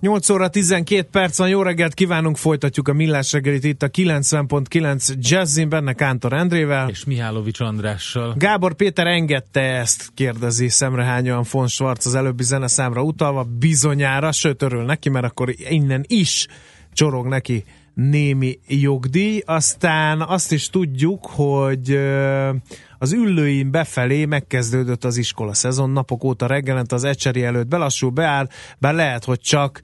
8 óra 12 perc van, jó reggelt kívánunk, folytatjuk a Millás reggelit itt a 90.9 Jazzin, benne Kántor Endrével. És Mihálovics Andrással. Gábor Péter engedte ezt, kérdezi szemrehányóan von Schwarz az előbbi zeneszámra utalva, bizonyára, sőt örül neki, mert akkor innen is csorog neki némi jogdíj. Aztán azt is tudjuk, hogy az üllőin befelé megkezdődött az iskola szezon, napok óta reggelent az ecseri előtt belassul, beáll, bár lehet, hogy csak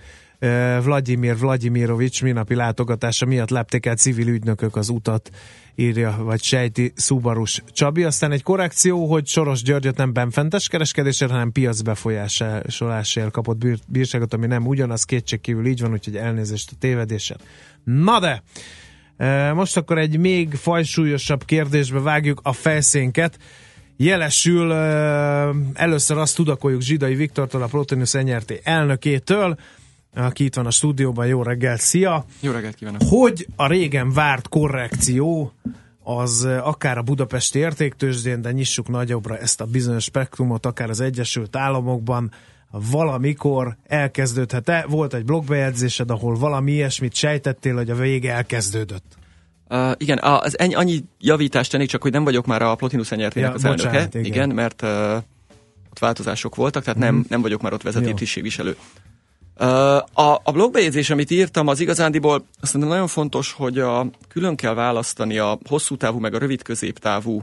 Vladimir Vladimirovics minapi látogatása miatt lepték el civil ügynökök az utat, írja, vagy sejti Szubarus Csabi. Aztán egy korrekció, hogy Soros Györgyöt nem benfentes kereskedésért, hanem piacbefolyásolásért kapott bírságot, ami nem ugyanaz, kétségkívül így van, úgyhogy elnézést a tévedésen. Na de, most akkor egy még fajsúlyosabb kérdésbe vágjuk a felszénket. Jelesül először azt tudakoljuk Zsidai Viktortól, a Proteinus NRT elnökétől, aki itt van a stúdióban. Jó reggelt, szia! Jó reggelt kívánok! Hogy a régen várt korrekció az akár a budapesti értéktőzsdén, de nyissuk nagyobbra ezt a bizonyos spektrumot, akár az Egyesült Államokban, valamikor elkezdődhet-e? Volt egy blogbejegyzésed, ahol valami ilyesmit sejtettél, hogy a vége elkezdődött. Uh, igen, az ennyi, annyi javítást tennék, csak hogy nem vagyok már a Plotinus enyertének ja, az bocsánat, elnöke. Igen, igen mert uh, ott változások voltak, tehát nem, mm. nem vagyok már ott vezető tisztségviselő. Uh, a, a blogbejegyzés, amit írtam, az igazándiból mondom, nagyon fontos, hogy a, külön kell választani a hosszú távú meg a rövid középtávú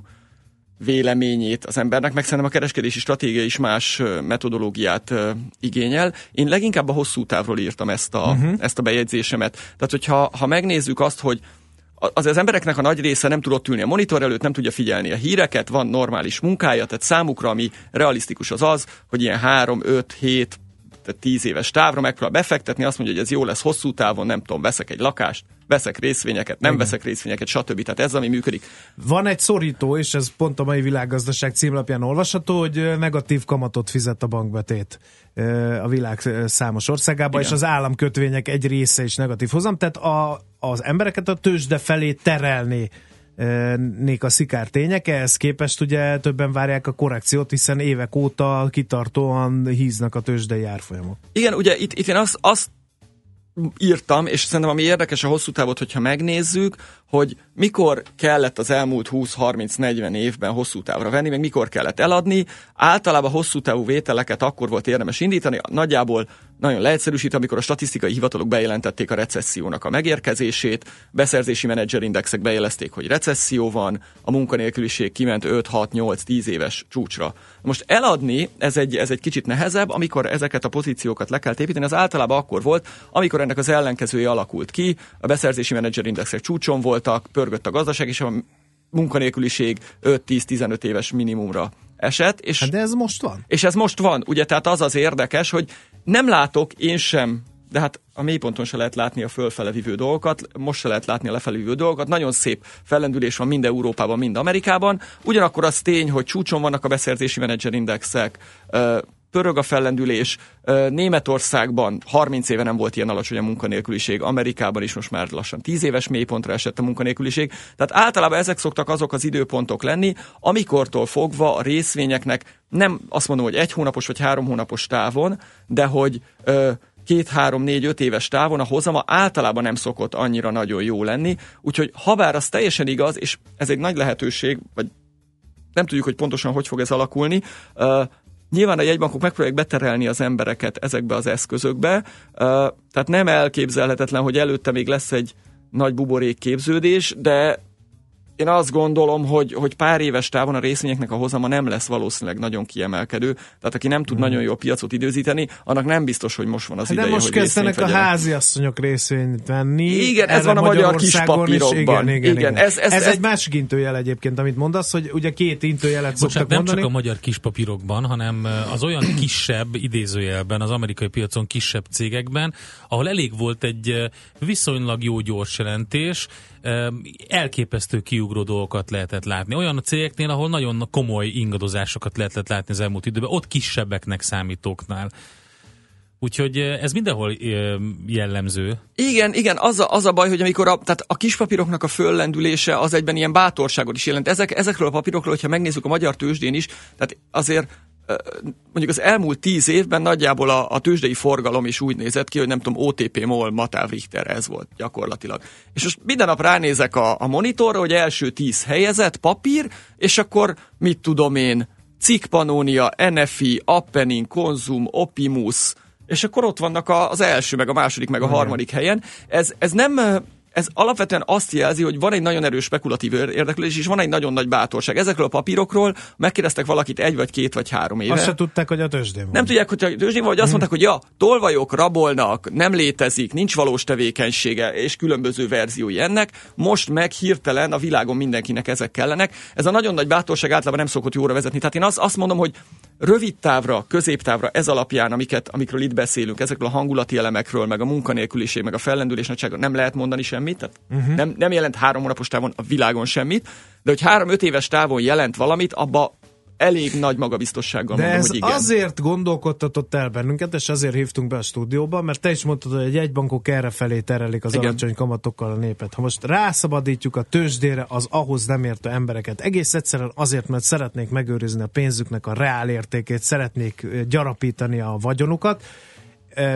véleményét az embernek, meg szerintem a kereskedési stratégia is más metodológiát igényel. Én leginkább a hosszú távról írtam ezt a, uh-huh. ezt a bejegyzésemet. Tehát, hogyha ha megnézzük azt, hogy az, az embereknek a nagy része nem tudott ülni a monitor előtt, nem tudja figyelni a híreket, van normális munkája, tehát számukra, ami realisztikus az az, hogy ilyen 3, 5, 7, tehát 10 éves távra megpróbál befektetni, azt mondja, hogy ez jó lesz hosszú távon, nem tudom, veszek egy lakást, veszek részvényeket, nem Igen. veszek részvényeket, stb. Tehát ez, ami működik. Van egy szorító, és ez pont a mai világgazdaság címlapján olvasható, hogy negatív kamatot fizet a bankbetét a világ számos országában, Igen. és az államkötvények egy része is negatív hozam, tehát a, az embereket a tőzsde felé terelni nék a szikár tények, ehhez képest ugye többen várják a korrekciót, hiszen évek óta kitartóan híznak a tőzsdei árfolyamok. Igen, ugye itt, itt én azt, azt írtam, és szerintem ami érdekes a hosszú távot, hogyha megnézzük, hogy mikor kellett az elmúlt 20-30-40 évben hosszú távra venni, meg mikor kellett eladni. Általában hosszú távú vételeket akkor volt érdemes indítani, nagyjából nagyon leegyszerűsít, amikor a statisztikai hivatalok bejelentették a recessziónak a megérkezését, beszerzési menedzserindexek bejelezték, hogy recesszió van, a munkanélküliség kiment 5-6-8-10 éves csúcsra. Most eladni, ez egy, ez egy kicsit nehezebb, amikor ezeket a pozíciókat le kell építeni, az általában akkor volt, amikor ennek az ellenkezője alakult ki, a beszerzési menedzserindexek csúcson voltak, pörgött a gazdaság, és a munkanélküliség 5-10-15 éves minimumra esett. És, hát de ez most van. És ez most van, ugye, tehát az az érdekes, hogy nem látok én sem de hát a mélyponton se lehet látni a fölfele vívő dolgokat, most se lehet látni a lefelé vívő dolgokat. Nagyon szép fellendülés van mind Európában, mind Amerikában. Ugyanakkor az tény, hogy csúcson vannak a beszerzési menedzserindexek, pörög a fellendülés. Németországban 30 éve nem volt ilyen alacsony a munkanélküliség, Amerikában is most már lassan 10 éves mélypontra esett a munkanélküliség. Tehát általában ezek szoktak azok az időpontok lenni, amikortól fogva a részvényeknek nem azt mondom, hogy egy hónapos vagy három hónapos távon, de hogy két, három, négy, öt éves távon a hozama általában nem szokott annyira nagyon jó lenni, úgyhogy habár az teljesen igaz, és ez egy nagy lehetőség, vagy nem tudjuk, hogy pontosan hogy fog ez alakulni, Nyilván a jegybankok megpróbálják beterelni az embereket ezekbe az eszközökbe, tehát nem elképzelhetetlen, hogy előtte még lesz egy nagy buborék képződés, de én azt gondolom, hogy, hogy pár éves távon a részvényeknek a hozama nem lesz valószínűleg nagyon kiemelkedő. Tehát aki nem tud hmm. nagyon jó piacot időzíteni, annak nem biztos, hogy most van az hát ideje, de most hogy kezdenek a háziasszonyok részvényt venni. Igen, ez van a magyar kis papírokban. igen, igen, igen. igen. Ez, ez, ez, ez, egy másik intőjel egyébként, amit mondasz, hogy ugye két intőjelet Bocsánat, szoktak nem mondani. csak a magyar kis papírokban, hanem az olyan kisebb idézőjelben, az amerikai piacon kisebb cégekben, ahol elég volt egy viszonylag jó gyors jelentés, elképesztő kiugró dolgokat lehetett látni. Olyan a cégeknél, ahol nagyon komoly ingadozásokat lehetett látni az elmúlt időben, ott kisebbeknek számítóknál. Úgyhogy ez mindenhol jellemző. Igen, igen, az a, az a baj, hogy amikor a, tehát a kis papíroknak a föllendülése az egyben ilyen bátorságot is jelent. Ezek, ezekről a papírokról, hogyha megnézzük a magyar tőzsdén is, tehát azért mondjuk az elmúlt tíz évben nagyjából a, a tőzsdei forgalom is úgy nézett ki, hogy nem tudom, OTP, MOL, Matáv, Richter, ez volt gyakorlatilag. És most minden nap ránézek a, a monitorra, hogy első tíz helyezett papír, és akkor mit tudom én, Cikpanónia, NFI, Appenin, Konzum, Opimus, és akkor ott vannak az első, meg a második, meg a harmadik helyen. Ez, ez nem ez alapvetően azt jelzi, hogy van egy nagyon erős spekulatív érdeklődés, és van egy nagyon nagy bátorság. Ezekről a papírokról megkérdeztek valakit egy, vagy két, vagy három éve. Azt se tudták, hogy a tőzsdén van. Nem tudják, hogy a tőzsdén van, vagy azt hmm. mondták, hogy ja, tolvajok rabolnak, nem létezik, nincs valós tevékenysége, és különböző verziói ennek. Most meg hirtelen a világon mindenkinek ezek kellenek. Ez a nagyon nagy bátorság általában nem szokott jóra vezetni. Tehát én azt, azt mondom, hogy rövid távra, középtávra ez alapján, amiket, amikről itt beszélünk, ezekről a hangulati elemekről, meg a munkanélküliség, meg a fellendülés nagysága, nem lehet mondani semmit, tehát uh-huh. nem, nem jelent három hónapos távon a világon semmit, de hogy három-öt éves távon jelent valamit, abba elég nagy magabiztossággal De mondom, ez hogy igen. azért gondolkodtatott el bennünket, és azért hívtunk be a stúdióba, mert te is mondtad, hogy egy egybankok erre felé terelik az igen. alacsony kamatokkal a népet. Ha most rászabadítjuk a tőzsdére az ahhoz nem értő embereket, egész egyszerűen azért, mert szeretnék megőrizni a pénzüknek a reál értékét, szeretnék gyarapítani a vagyonukat,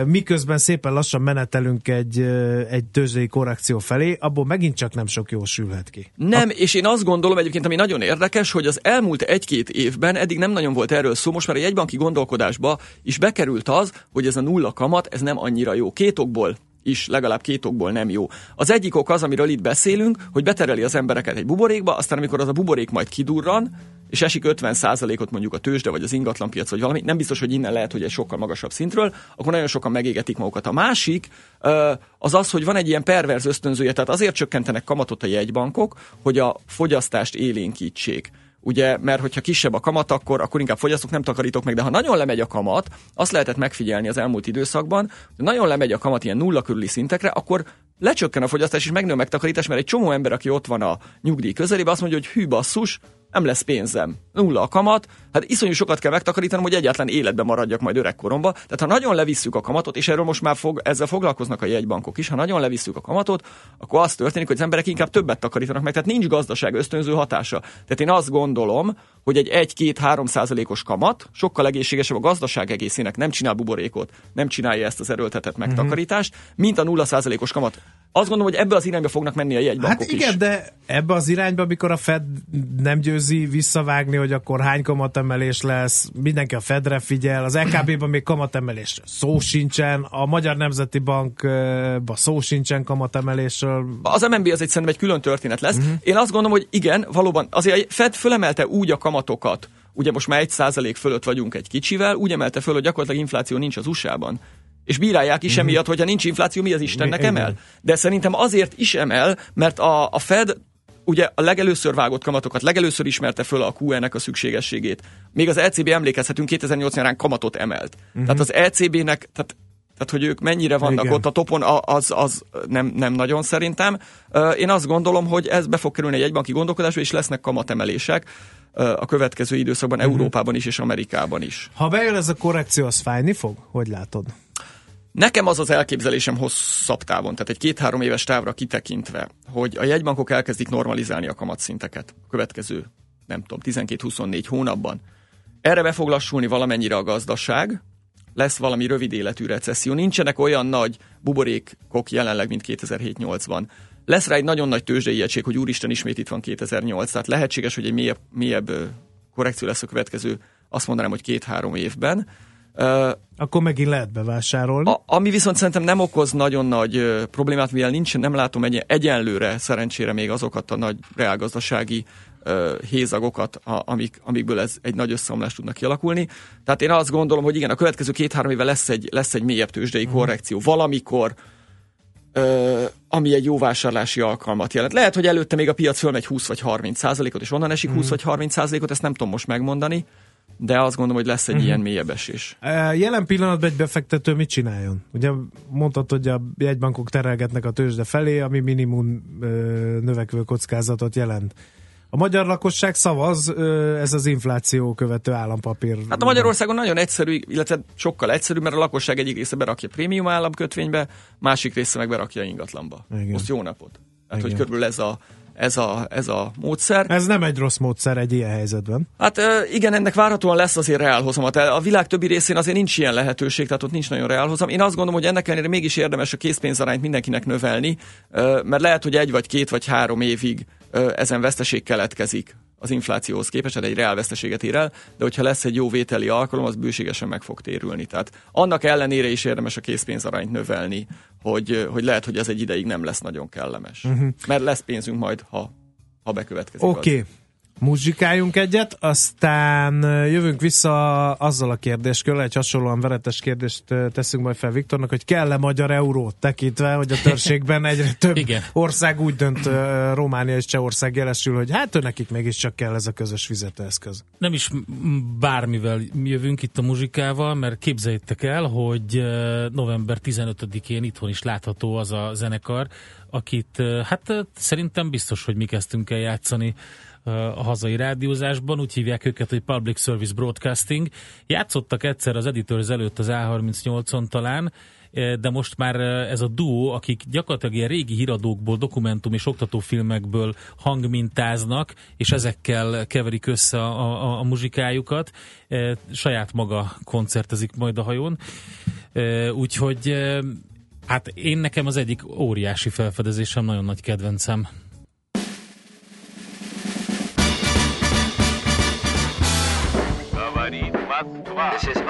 miközben szépen lassan menetelünk egy, egy tőzsdei korrekció felé, abból megint csak nem sok jó sülhet ki. Nem, a... és én azt gondolom egyébként, ami nagyon érdekes, hogy az elmúlt egy-két évben eddig nem nagyon volt erről szó, most már egy egybanki gondolkodásba is bekerült az, hogy ez a nulla kamat, ez nem annyira jó. Két okból is legalább két okból nem jó. Az egyik ok az, amiről itt beszélünk, hogy betereli az embereket egy buborékba, aztán amikor az a buborék majd kidurran, és esik 50%-ot mondjuk a tőzsde, vagy az ingatlanpiac, vagy valami, nem biztos, hogy innen lehet, hogy egy sokkal magasabb szintről, akkor nagyon sokan megégetik magukat. A másik az az, hogy van egy ilyen perverz ösztönzője, tehát azért csökkentenek kamatot a jegybankok, hogy a fogyasztást élénkítsék ugye, mert hogyha kisebb a kamat, akkor, akkor inkább fogyasztok, nem takarítok meg, de ha nagyon lemegy a kamat, azt lehetett megfigyelni az elmúlt időszakban, hogy nagyon lemegy a kamat ilyen nulla körüli szintekre, akkor lecsökken a fogyasztás és megnő a megtakarítás, mert egy csomó ember, aki ott van a nyugdíj közelében, azt mondja, hogy hű basszus, nem lesz pénzem. Nulla a kamat, hát iszonyú sokat kell megtakarítanom, hogy egyáltalán életben maradjak majd öregkoromba. Tehát ha nagyon levisszük a kamatot, és erről most már fog, ezzel foglalkoznak a jegybankok is, ha nagyon levisszük a kamatot, akkor az történik, hogy az emberek inkább többet takarítanak meg, tehát nincs gazdaság ösztönző hatása. Tehát én azt gondolom, hogy egy 1-2-3 százalékos kamat sokkal egészségesebb a gazdaság egészének, nem csinál buborékot, nem csinálja ezt az erőltetett mhm. megtakarítást, mint a 0 százalékos kamat. Azt gondolom, hogy ebbe az irányba fognak menni a jegybankok Hát igen, is. de ebbe az irányba, amikor a Fed nem győzi visszavágni, hogy akkor hány kamatemelés lesz, mindenki a Fedre figyel, az LKB-ban még kamatemelés szó sincsen, a Magyar Nemzeti Bankban szó sincsen kamatemelésről. Az MNB az egy szerintem egy külön történet lesz. Uh-huh. Én azt gondolom, hogy igen, valóban azért a Fed fölemelte úgy a kamatokat, ugye most már egy százalék fölött vagyunk egy kicsivel, úgy emelte föl, hogy gyakorlatilag infláció nincs az USA-ban és bírálják is uh-huh. emiatt, hogyha nincs infláció, mi az Istennek emel. De szerintem azért is emel, mert a, a Fed ugye a legelőször vágott kamatokat, legelőször ismerte föl a QE-nek a szükségességét. Még az ECB emlékezhetünk 2008 nyarán kamatot emelt. Uh-huh. Tehát az ECB-nek, tehát tehát, hogy ők mennyire vannak Igen. ott a topon, az, az nem, nem nagyon szerintem. Én azt gondolom, hogy ez be fog kerülni egy egybanki gondolkodásba, és lesznek kamatemelések a következő időszakban uh-huh. Európában is és Amerikában is. Ha bejön ez a korrekció, az fájni fog? Hogy látod? Nekem az az elképzelésem hosszabb távon, tehát egy két-három éves távra kitekintve, hogy a jegybankok elkezdik normalizálni a kamatszinteket a következő, nem tudom, 12-24 hónapban. Erre be fog lassulni valamennyire a gazdaság, lesz valami rövid életű recesszió, nincsenek olyan nagy buborékok jelenleg, mint 2007-8-ban. Lesz rá egy nagyon nagy tőzsdei egység, hogy úristen, ismét itt van 2008, tehát lehetséges, hogy egy mélyebb, mélyebb korrekció lesz a következő, azt mondanám, hogy két-három évben Akkor megint lehet bevásárolni. A, ami viszont szerintem nem okoz nagyon nagy problémát, mivel nincs, nem látom egy, egyenlőre szerencsére még azokat a nagy reálgazdasági hézagokat, amik, amikből ez egy nagy összeomlás tudnak kialakulni. Tehát én azt gondolom, hogy igen, a következő két-három éve lesz egy, lesz egy mélyebb tőzsdei uh-huh. korrekció. Valamikor Uh, ami egy jó vásárlási alkalmat jelent. Lehet, hogy előtte még a piac fölmegy 20 vagy 30 százalékot, és onnan esik 20 uh-huh. vagy 30 százalékot, ezt nem tudom most megmondani, de azt gondolom, hogy lesz egy uh-huh. ilyen mélyebb esés. Jelen pillanatban egy befektető mit csináljon? Ugye mondtad, hogy a jegybankok terelgetnek a tőzsde felé, ami minimum növekvő kockázatot jelent. A magyar lakosság szavaz, ez az infláció követő állampapír. Hát a Magyarországon nagyon egyszerű, illetve sokkal egyszerű, mert a lakosság egyik része berakja prémium államkötvénybe, másik része meg berakja ingatlanba. Igen. Most jó napot. Hát, hogy körülbelül ez a, ez a, ez a módszer. Ez nem egy rossz módszer egy ilyen helyzetben. Hát igen, ennek várhatóan lesz azért reálhozamat. A világ többi részén azért nincs ilyen lehetőség, tehát ott nincs nagyon reálhozam. Én azt gondolom, hogy ennek ellenére mégis érdemes a készpénzarányt mindenkinek növelni, mert lehet, hogy egy vagy két vagy három évig ezen veszteség keletkezik az inflációhoz képest, egy reál veszteséget ér el, de hogyha lesz egy jó vételi alkalom, az bőségesen meg fog térülni. Tehát annak ellenére is érdemes a készpénzarányt növelni, hogy, hogy lehet, hogy ez egy ideig nem lesz nagyon kellemes. Uh-huh. Mert lesz pénzünk majd, ha, ha bekövetkezik. Oké. Okay muzsikáljunk egyet, aztán jövünk vissza azzal a kérdéskörrel, egy hasonlóan veretes kérdést teszünk majd fel Viktornak, hogy kell-e magyar eurót tekintve, hogy a törségben egyre több Igen. ország úgy dönt, Románia és Csehország jelesül, hogy hát ő nekik mégiscsak kell ez a közös fizetőeszköz. Nem is bármivel jövünk itt a muzsikával, mert képzeljétek el, hogy november 15-én itthon is látható az a zenekar, akit hát szerintem biztos, hogy mi kezdtünk el játszani a hazai rádiózásban, úgy hívják őket, hogy Public Service Broadcasting. Játszottak egyszer az Editors előtt az A38-on talán, de most már ez a duó, akik gyakorlatilag ilyen régi híradókból, dokumentum és oktatófilmekből hangmintáznak, és ezekkel keverik össze a, a, a muzsikájukat, saját maga koncertezik majd a hajón. Úgyhogy hát én nekem az egyik óriási felfedezésem, nagyon nagy kedvencem.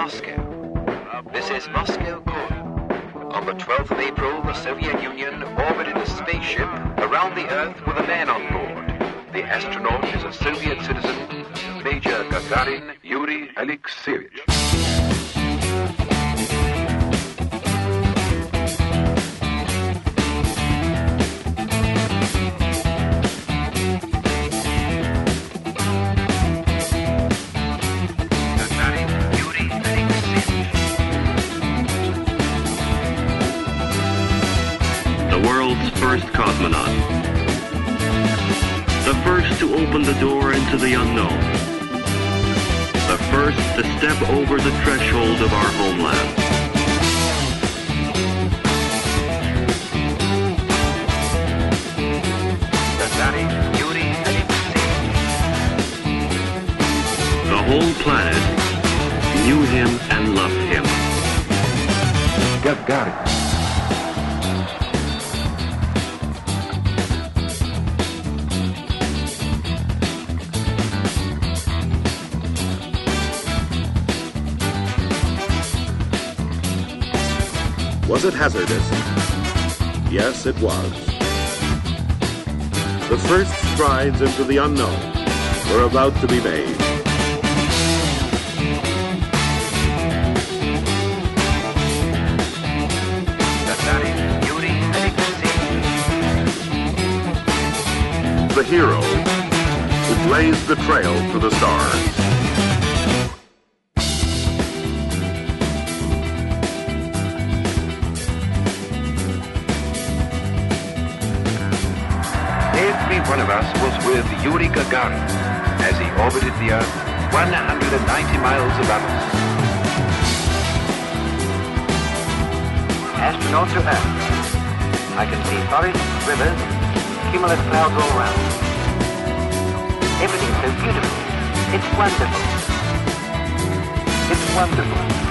Moscow. This is Moscow Core. On the 12th of April, the Soviet Union orbited a spaceship around the Earth with a man on board. The astronaut is a Soviet citizen, Major Gagarin Yuri Alexeyevich. First cosmonaut. The first to open the door into the unknown. The first to step over the threshold of our homeland. The whole planet knew him and loved him. Gagarin. Was it hazardous? Yes, it was. The first strides into the unknown were about to be made. The hero who blazed the trail to the stars. Of us was with Yuri Gagarin as he orbited the Earth 190 miles above us. Astronaut to Earth. I can see forests, rivers, cumulus clouds all around. Everything's so beautiful. It's wonderful. It's wonderful.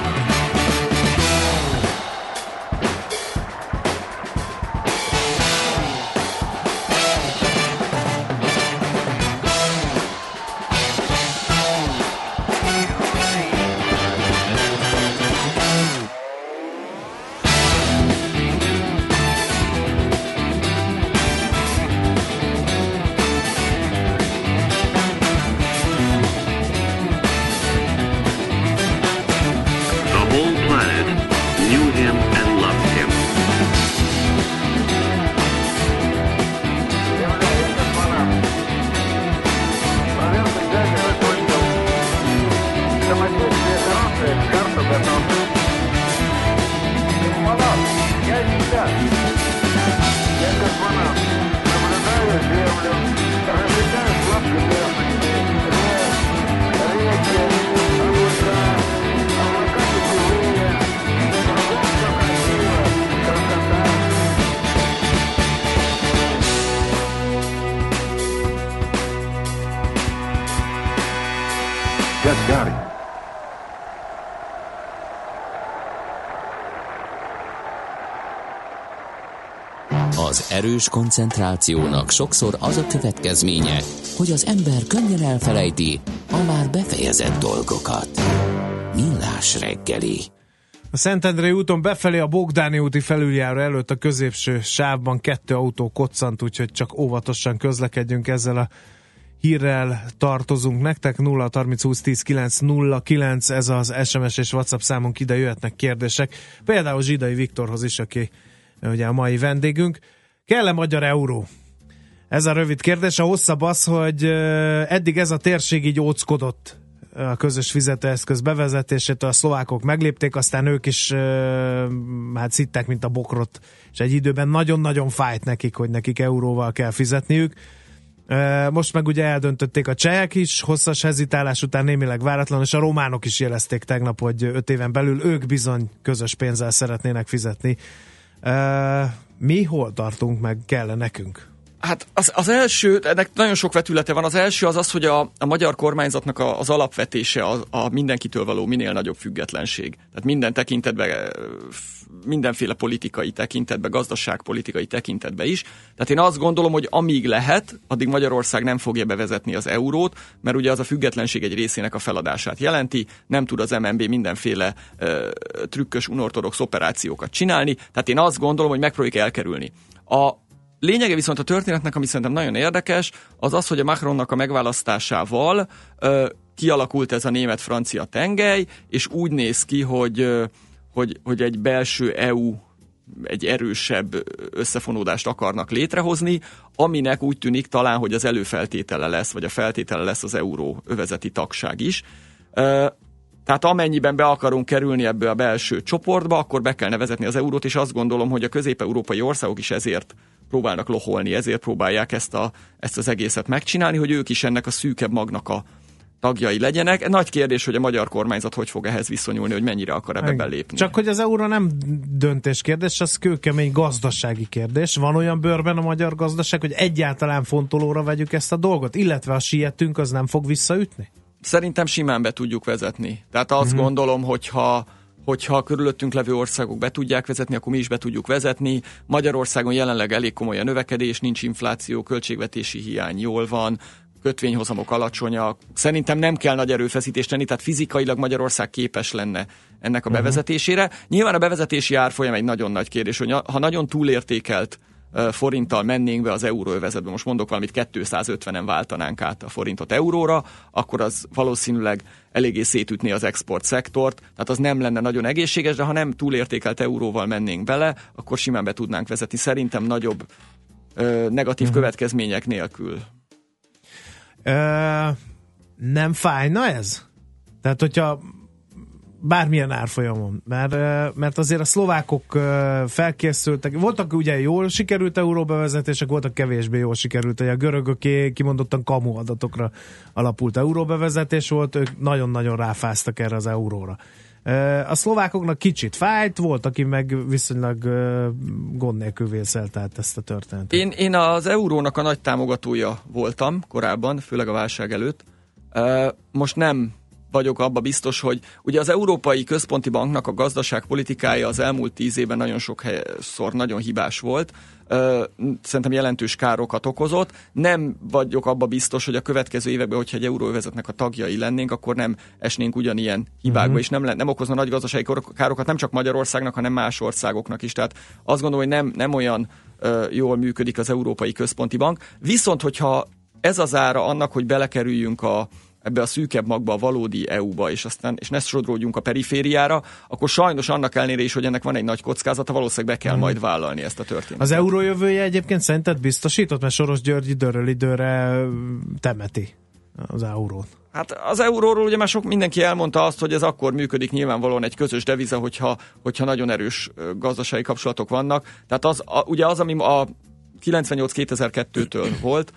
Erős koncentrációnak sokszor az a következménye, hogy az ember könnyen elfelejti a már befejezett dolgokat. Millás reggeli. A Szentendrei úton befelé a Bogdáni úti felüljáró előtt a középső sávban kettő autó koccant, úgyhogy csak óvatosan közlekedjünk ezzel a hírrel tartozunk nektek 0 30 20 10 9 0 9 ez az SMS és WhatsApp számunk ide jöhetnek kérdések például Zsidai Viktorhoz is aki ugye a mai vendégünk kell-e magyar euró? Ez a rövid kérdés, a hosszabb az, hogy eddig ez a térség így óckodott a közös fizetőeszköz bevezetésétől, a szlovákok meglépték, aztán ők is hát szittek, mint a bokrot, és egy időben nagyon-nagyon fájt nekik, hogy nekik euróval kell fizetniük. Most meg ugye eldöntötték a csehek is, hosszas hezitálás után némileg váratlan, és a románok is jelezték tegnap, hogy öt éven belül ők bizony közös pénzzel szeretnének fizetni. Mi hol tartunk, meg kell nekünk? Hát az, az első, ennek nagyon sok vetülete van. Az első az az, hogy a, a magyar kormányzatnak a, az alapvetése a, a mindenkitől való minél nagyobb függetlenség. Tehát minden tekintetben, mindenféle politikai tekintetben, gazdaságpolitikai tekintetben is. Tehát én azt gondolom, hogy amíg lehet, addig Magyarország nem fogja bevezetni az eurót, mert ugye az a függetlenség egy részének a feladását jelenti, nem tud az MNB mindenféle ö, trükkös, unortodox operációkat csinálni. Tehát én azt gondolom, hogy megpróbáljuk elkerülni. A, Lényege viszont a történetnek, ami szerintem nagyon érdekes, az az, hogy a Macronnak a megválasztásával ö, kialakult ez a német-francia tengely, és úgy néz ki, hogy, hogy, hogy egy belső EU egy erősebb összefonódást akarnak létrehozni, aminek úgy tűnik talán, hogy az előfeltétele lesz, vagy a feltétele lesz az euró övezeti tagság is. Tehát amennyiben be akarunk kerülni ebbe a belső csoportba, akkor be kell nevezetni az eurót, és azt gondolom, hogy a közép-európai országok is ezért próbálnak loholni, ezért próbálják ezt, a, ezt az egészet megcsinálni, hogy ők is ennek a szűkebb magnak a tagjai legyenek. Nagy kérdés, hogy a magyar kormányzat hogy fog ehhez viszonyulni, hogy mennyire akar ebbe belépni. Csak hogy az euró nem döntés kérdés, az kőkemény gazdasági kérdés. Van olyan bőrben a magyar gazdaság, hogy egyáltalán fontolóra vegyük ezt a dolgot, illetve a sietünk az nem fog visszaütni? Szerintem simán be tudjuk vezetni. Tehát azt uh-huh. gondolom, hogyha hogyha a körülöttünk levő országok be tudják vezetni, akkor mi is be tudjuk vezetni. Magyarországon jelenleg elég komoly a növekedés, nincs infláció, költségvetési hiány jól van, kötvényhozamok alacsonyak. Szerintem nem kell nagy erőfeszítést tenni, tehát fizikailag Magyarország képes lenne ennek a mhm. bevezetésére. Nyilván a bevezetési árfolyam egy nagyon nagy kérdés, hogy ha nagyon túlértékelt forinttal mennénk be az euróövezetbe, most mondok valamit, 250-en váltanánk át a forintot euróra, akkor az valószínűleg eléggé szétütné az export szektort, tehát az nem lenne nagyon egészséges, de ha nem túlértékelt euróval mennénk bele, akkor simán be tudnánk vezetni. Szerintem nagyobb ö, negatív uh-huh. következmények nélkül. Ö, nem fájna ez? Tehát, hogyha bármilyen árfolyamon, mert, mert azért a szlovákok felkészültek, voltak ugye jól sikerült euróbevezetések, voltak kevésbé jól sikerült, a görögöké kimondottan kamu adatokra alapult euróbevezetés volt, ők nagyon-nagyon ráfáztak erre az euróra. A szlovákoknak kicsit fájt, volt, aki meg viszonylag gond nélkül vészelt át ezt a történetet. Én, én az eurónak a nagy támogatója voltam korábban, főleg a válság előtt. Most nem vagyok abba biztos, hogy ugye az Európai Központi Banknak a gazdaságpolitikája az elmúlt tíz évben nagyon sok helyszor nagyon hibás volt, szerintem jelentős károkat okozott. Nem vagyok abba biztos, hogy a következő években, hogyha egy euróvezetnek a tagjai lennénk, akkor nem esnénk ugyanilyen hibákba, uh-huh. és nem, nem okozna nagy gazdasági károkat nem csak Magyarországnak, hanem más országoknak is. Tehát azt gondolom, hogy nem, nem olyan jól működik az Európai Központi Bank. Viszont, hogyha ez az ára annak, hogy belekerüljünk a, ebbe a szűkebb magba, a valódi EU-ba, és aztán és ne sodródjunk a perifériára, akkor sajnos annak ellenére is, hogy ennek van egy nagy kockázata, valószínűleg be kell hmm. majd vállalni ezt a történetet. Az euró jövője egyébként szerinted biztosított, mert Soros György időről időre temeti az eurót. Hát az euróról ugye már sok mindenki elmondta azt, hogy ez akkor működik nyilvánvalóan egy közös deviza, hogyha, hogyha nagyon erős gazdasági kapcsolatok vannak. Tehát az, a, ugye az, ami a 98-2002-től volt,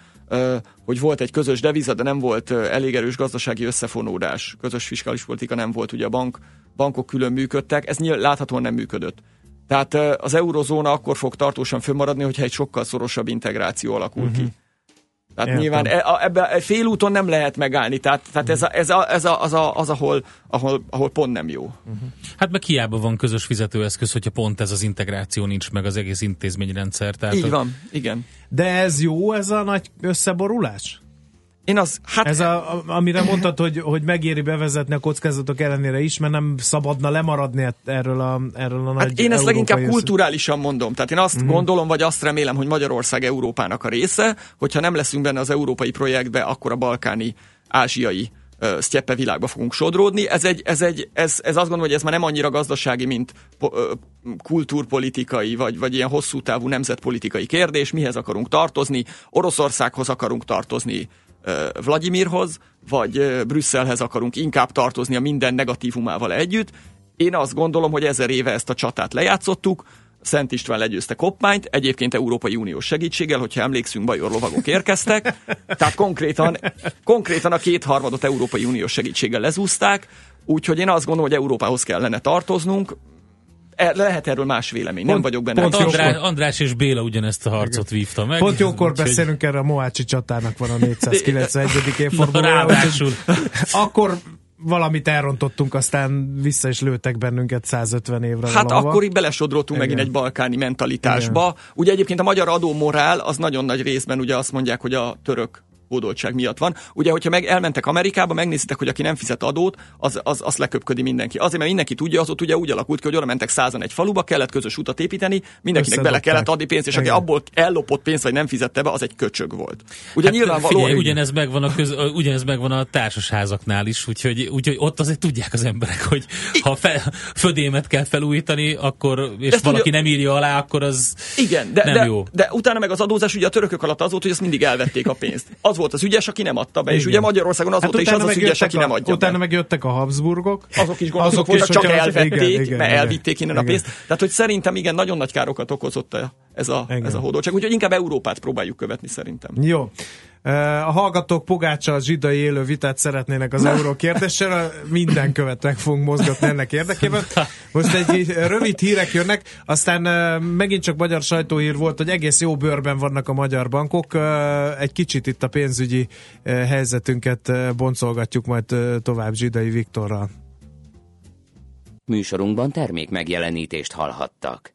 hogy volt egy közös deviza, de nem volt elég erős gazdasági összefonódás. Közös fiskális politika nem volt, ugye a bank, bankok külön működtek, ez nyilván láthatóan nem működött. Tehát az eurozóna akkor fog tartósan fönnmaradni, hogyha egy sokkal szorosabb integráció alakul uh-huh. ki. Tehát Értem. nyilván e- a- ebbe a félúton nem lehet megállni, tehát, tehát ez, a, ez, a, ez a, az, a, az ahol, ahol, ahol pont nem jó. Hát meg hiába van közös fizetőeszköz, hogyha pont ez az integráció nincs meg az egész intézményrendszer. Tehát Így van, igen. De ez jó, ez a nagy összeborulás? Én az, hát Ez a, a- amire mondtad, hogy, hogy megéri bevezetni a kockázatok ellenére is, mert nem szabadna lemaradni erről a, erről a nagy Hát én ezt leginkább össze- kulturálisan mondom. Tehát én azt Mhm. mm. gondolom, vagy azt remélem, hogy Magyarország Európának a része, hogyha nem leszünk benne az európai projektbe, akkor a balkáni, ázsiai sztyeppe világba fogunk sodródni. Ez, egy, ez, egy, ez, ez azt gondolom, hogy ez már nem annyira gazdasági, mint po- kultúrpolitikai, vagy, vagy ilyen hosszú távú nemzetpolitikai kérdés. Mihez akarunk tartozni? Oroszországhoz akarunk tartozni, Vladimirhoz, vagy Brüsszelhez akarunk inkább tartozni a minden negatívumával együtt. Én azt gondolom, hogy ezer éve ezt a csatát lejátszottuk, Szent István legyőzte Koppmányt, egyébként Európai Uniós segítséggel, hogyha emlékszünk, bajor lovagok érkeztek, tehát konkrétan, konkrétan a kétharmadot Európai Uniós segítséggel lezúzták, úgyhogy én azt gondolom, hogy Európához kellene tartoznunk, lehet erről más vélemény, nem Pont- vagyok benne. pont. András, András és Béla ugyanezt a harcot vívta meg. Pont jókor beszélünk erre, a Moácsi csatának van a 491. évfordulója. Akkor valamit elrontottunk, aztán vissza is lőttek bennünket 150 évre Hát valahova. akkor így belesodródtunk Igen. megint egy balkáni mentalitásba. Ugye egyébként a magyar adómorál az nagyon nagy részben ugye azt mondják, hogy a török hódoltság miatt van. Ugye, hogyha meg elmentek Amerikába, megnézitek, hogy aki nem fizet adót, az, az, az leköpködi mindenki. Azért, mert mindenki tudja, az ott ugye úgy alakult ki, hogy oda mentek százan egy faluba, kellett közös utat építeni, mindenkinek bele kellett adni pénzt, és aki Igen. abból ellopott pénzt, vagy nem fizette be, az egy köcsög volt. Ugye hát, nyilvánvalóan... Figyelj, ugyanez megvan, a köz, ugyanez megvan a társasházaknál is, úgyhogy, úgyhogy ott azért tudják az emberek, hogy ha fe, födémet kell felújítani, akkor, és ezt valaki ugye- nem írja alá, akkor az Igen, de, nem de, jó. de utána meg az adózás ugye a törökök alatt az volt, hogy azt mindig elvették a pénzt. Az volt az ügyes, aki nem adta be, és Igen. ugye Magyarországon az Hát volt is az az ügyes, aki a- nem adja Utána be. megjöttek a Habsburgok. azok is gonoszok voltak, is, csak elvették, igen, igen, mert elvitték innen a Igen. pénzt. Tehát, hogy szerintem igen, nagyon nagy károkat okozott a- ez a, Igen. ez a hódoltság. Úgyhogy inkább Európát próbáljuk követni szerintem. Jó. A hallgatók Pogácsa a zsidai élő vitát szeretnének az euró kérdéssel, minden követ meg fogunk mozgatni ennek érdekében. Most egy rövid hírek jönnek, aztán megint csak magyar sajtóhír volt, hogy egész jó bőrben vannak a magyar bankok. Egy kicsit itt a pénzügyi helyzetünket boncolgatjuk majd tovább Zsidai Viktorral. Műsorunkban termék megjelenítést hallhattak.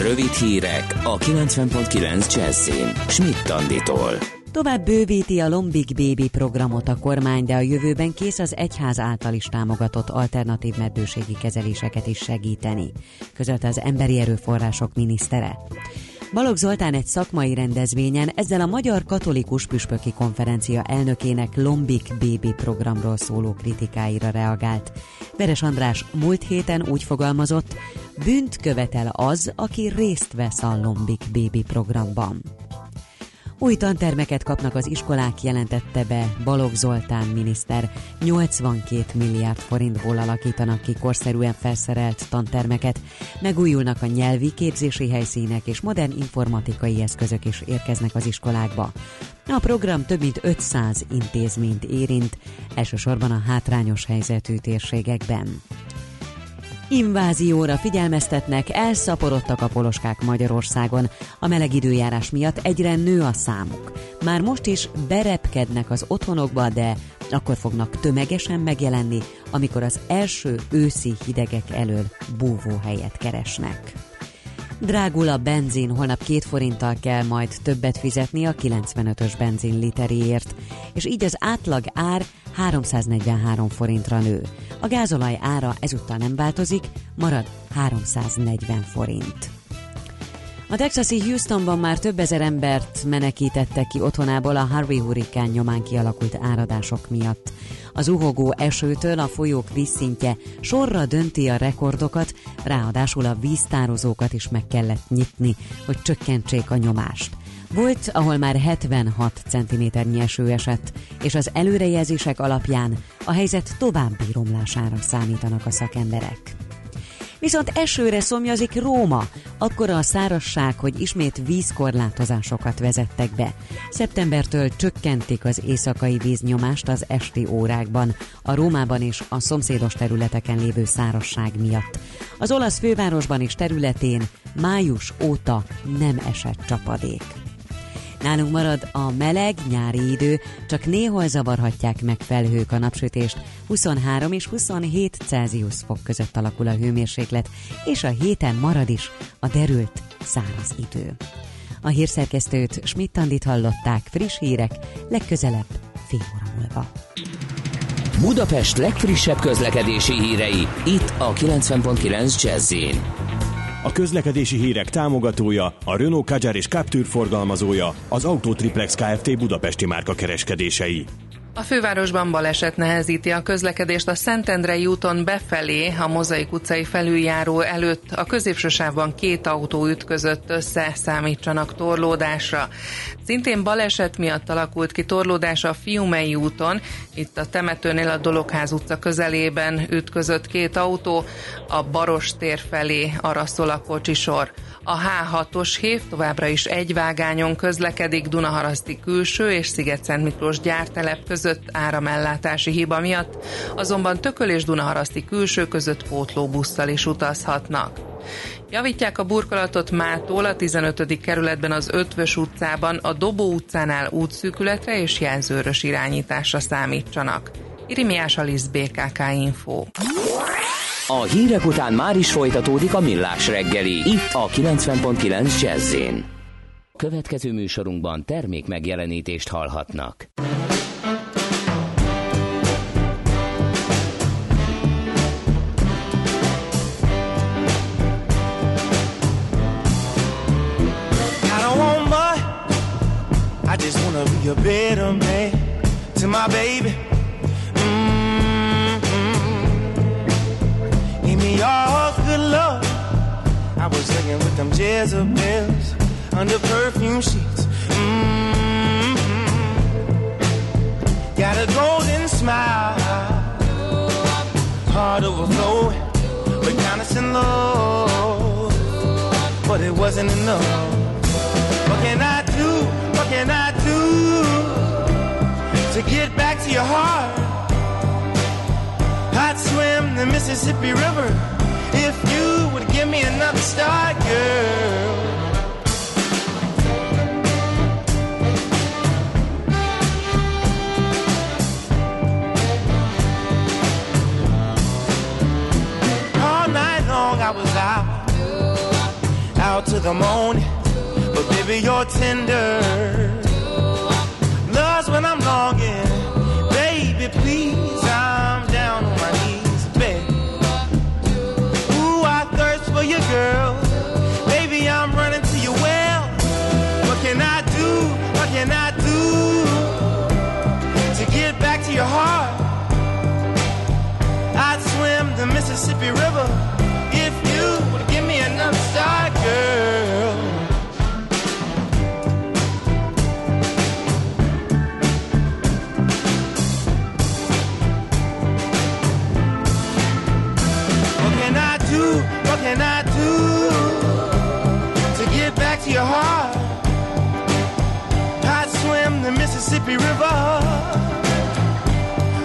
Rövid hírek a 90.9 Jazzin. Schmidt Anditól. Tovább bővíti a Lombik Baby programot a kormány, de a jövőben kész az egyház által is támogatott alternatív meddőségi kezeléseket is segíteni, közölte az Emberi Erőforrások minisztere. Balogh Zoltán egy szakmai rendezvényen ezzel a Magyar Katolikus Püspöki Konferencia elnökének Lombik Baby programról szóló kritikáira reagált. Veres András múlt héten úgy fogalmazott, bűnt követel az, aki részt vesz a Lombik Baby programban. Új tantermeket kapnak az iskolák, jelentette be Balogh Zoltán miniszter. 82 milliárd forintból alakítanak ki korszerűen felszerelt tantermeket. Megújulnak a nyelvi képzési helyszínek és modern informatikai eszközök is érkeznek az iskolákba. A program több mint 500 intézményt érint, elsősorban a hátrányos helyzetű térségekben. Invázióra figyelmeztetnek, elszaporodtak a poloskák Magyarországon. A meleg időjárás miatt egyre nő a számuk. Már most is berepkednek az otthonokba, de akkor fognak tömegesen megjelenni, amikor az első őszi hidegek elől búvóhelyet keresnek. Drágul a benzin, holnap két forinttal kell majd többet fizetni a 95-ös benzin literéért, és így az átlag ár 343 forintra nő. A gázolaj ára ezúttal nem változik, marad 340 forint. A texasi Houstonban már több ezer embert menekítettek ki otthonából a Harvey hurrikán nyomán kialakult áradások miatt. Az uhogó esőtől a folyók vízszintje sorra dönti a rekordokat, ráadásul a víztározókat is meg kellett nyitni, hogy csökkentsék a nyomást. Volt, ahol már 76 cm eső esett, és az előrejelzések alapján a helyzet további romlására számítanak a szakemberek. Viszont esőre szomjazik Róma, akkor a szárasság, hogy ismét vízkorlátozásokat vezettek be. Szeptembertől csökkentik az éjszakai víznyomást az esti órákban, a Rómában és a szomszédos területeken lévő szárasság miatt. Az olasz fővárosban és területén május óta nem esett csapadék. Nálunk marad a meleg nyári idő, csak néhol zavarhatják meg felhők a napsütést. 23 és 27 Celsius fok között alakul a hőmérséklet, és a héten marad is a derült száraz idő. A hírszerkesztőt Schmidt-Tandit hallották, friss hírek, legközelebb fél óra múlva. Budapest legfrissebb közlekedési hírei, itt a 90.9 jazz a közlekedési hírek támogatója, a Renault Kadjar és Captur forgalmazója, az Autotriplex Kft. Budapesti márka kereskedései. A fővárosban baleset nehezíti a közlekedést a Szentendrei úton befelé, a Mozaik utcai felüljáró előtt. A középső sávban két autó ütközött össze, számítsanak torlódásra. Szintén baleset miatt alakult ki torlódás a Fiumei úton. Itt a temetőnél a Dologház utca közelében ütközött két autó, a Baros tér felé araszol a kocsisor. A H6-os hév továbbra is egy vágányon közlekedik Dunaharaszti külső és Sziget-Szent Miklós gyártelep között áramellátási hiba miatt, azonban Tököl és Dunaharaszti külső között pótlóbusszal is utazhatnak. Javítják a burkolatot mától a 15. kerületben az Ötvös utcában, a Dobó utcánál útszűkületre és jelzőrös irányításra számítsanak. Irimiás Alisz BKK Info. A hírek után már is folytatódik a millás reggeli, itt a 90.9 jazz Következő műsorunkban termék megjelenítést hallhatnak. A better man to my baby. your good love. I was laying with them Jezebels under perfume sheets. Mm-hmm. Got a golden smile, heart overflowing, but kindness and love. But it wasn't enough. What can I do? Get back to your heart? I'd swim the Mississippi River if you would give me another start, girl. All night long I was out, out to the morning, but baby you're tender. Mississippi River.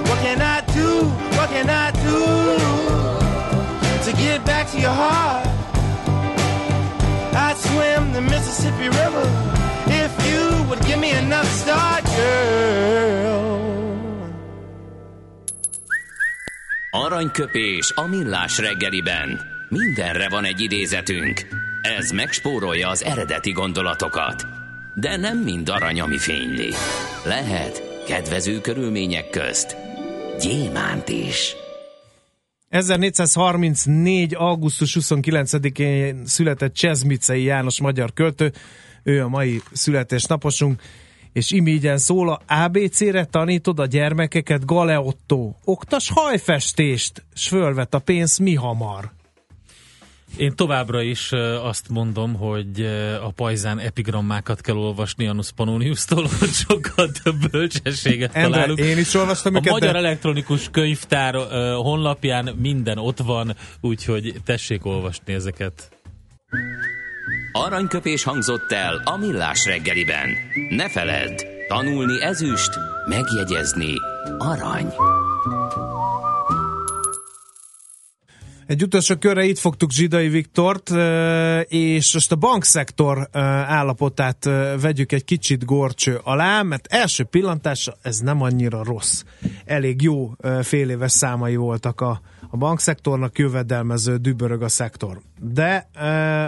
What can I do? What can I do to get back to your heart? I'd swim the Mississippi River if you would give me another start, girl. Aranyköpés a millás reggeliben. Mindenre van egy idézetünk. Ez megspórolja az eredeti gondolatokat. De nem mind arany, ami fényli. Lehet kedvező körülmények közt gyémánt is. 1434. augusztus 29-én született Csezmicei János magyar költő, ő a mai születésnaposunk, és imígyen szól a ABC-re tanítod a gyermekeket, Galeotto. Oktas hajfestést, s fölvet a pénz mi hamar. Én továbbra is azt mondom, hogy a pajzán epigrammákat kell olvasni Anus Pannoniustól, hogy sokkal több bölcsességet Endre, találunk. én is olvastam A őket, Magyar de- Elektronikus Könyvtár honlapján minden ott van, úgyhogy tessék olvasni ezeket. Aranyköpés hangzott el a millás reggeliben. Ne feledd, tanulni ezüst, megjegyezni arany. Egy utolsó körre itt fogtuk Zsidai Viktort, és most a bankszektor állapotát vegyük egy kicsit gorcső alá, mert első pillantásra ez nem annyira rossz. Elég jó fél éves számai voltak a, a bankszektornak, jövedelmező, dübörög a szektor. De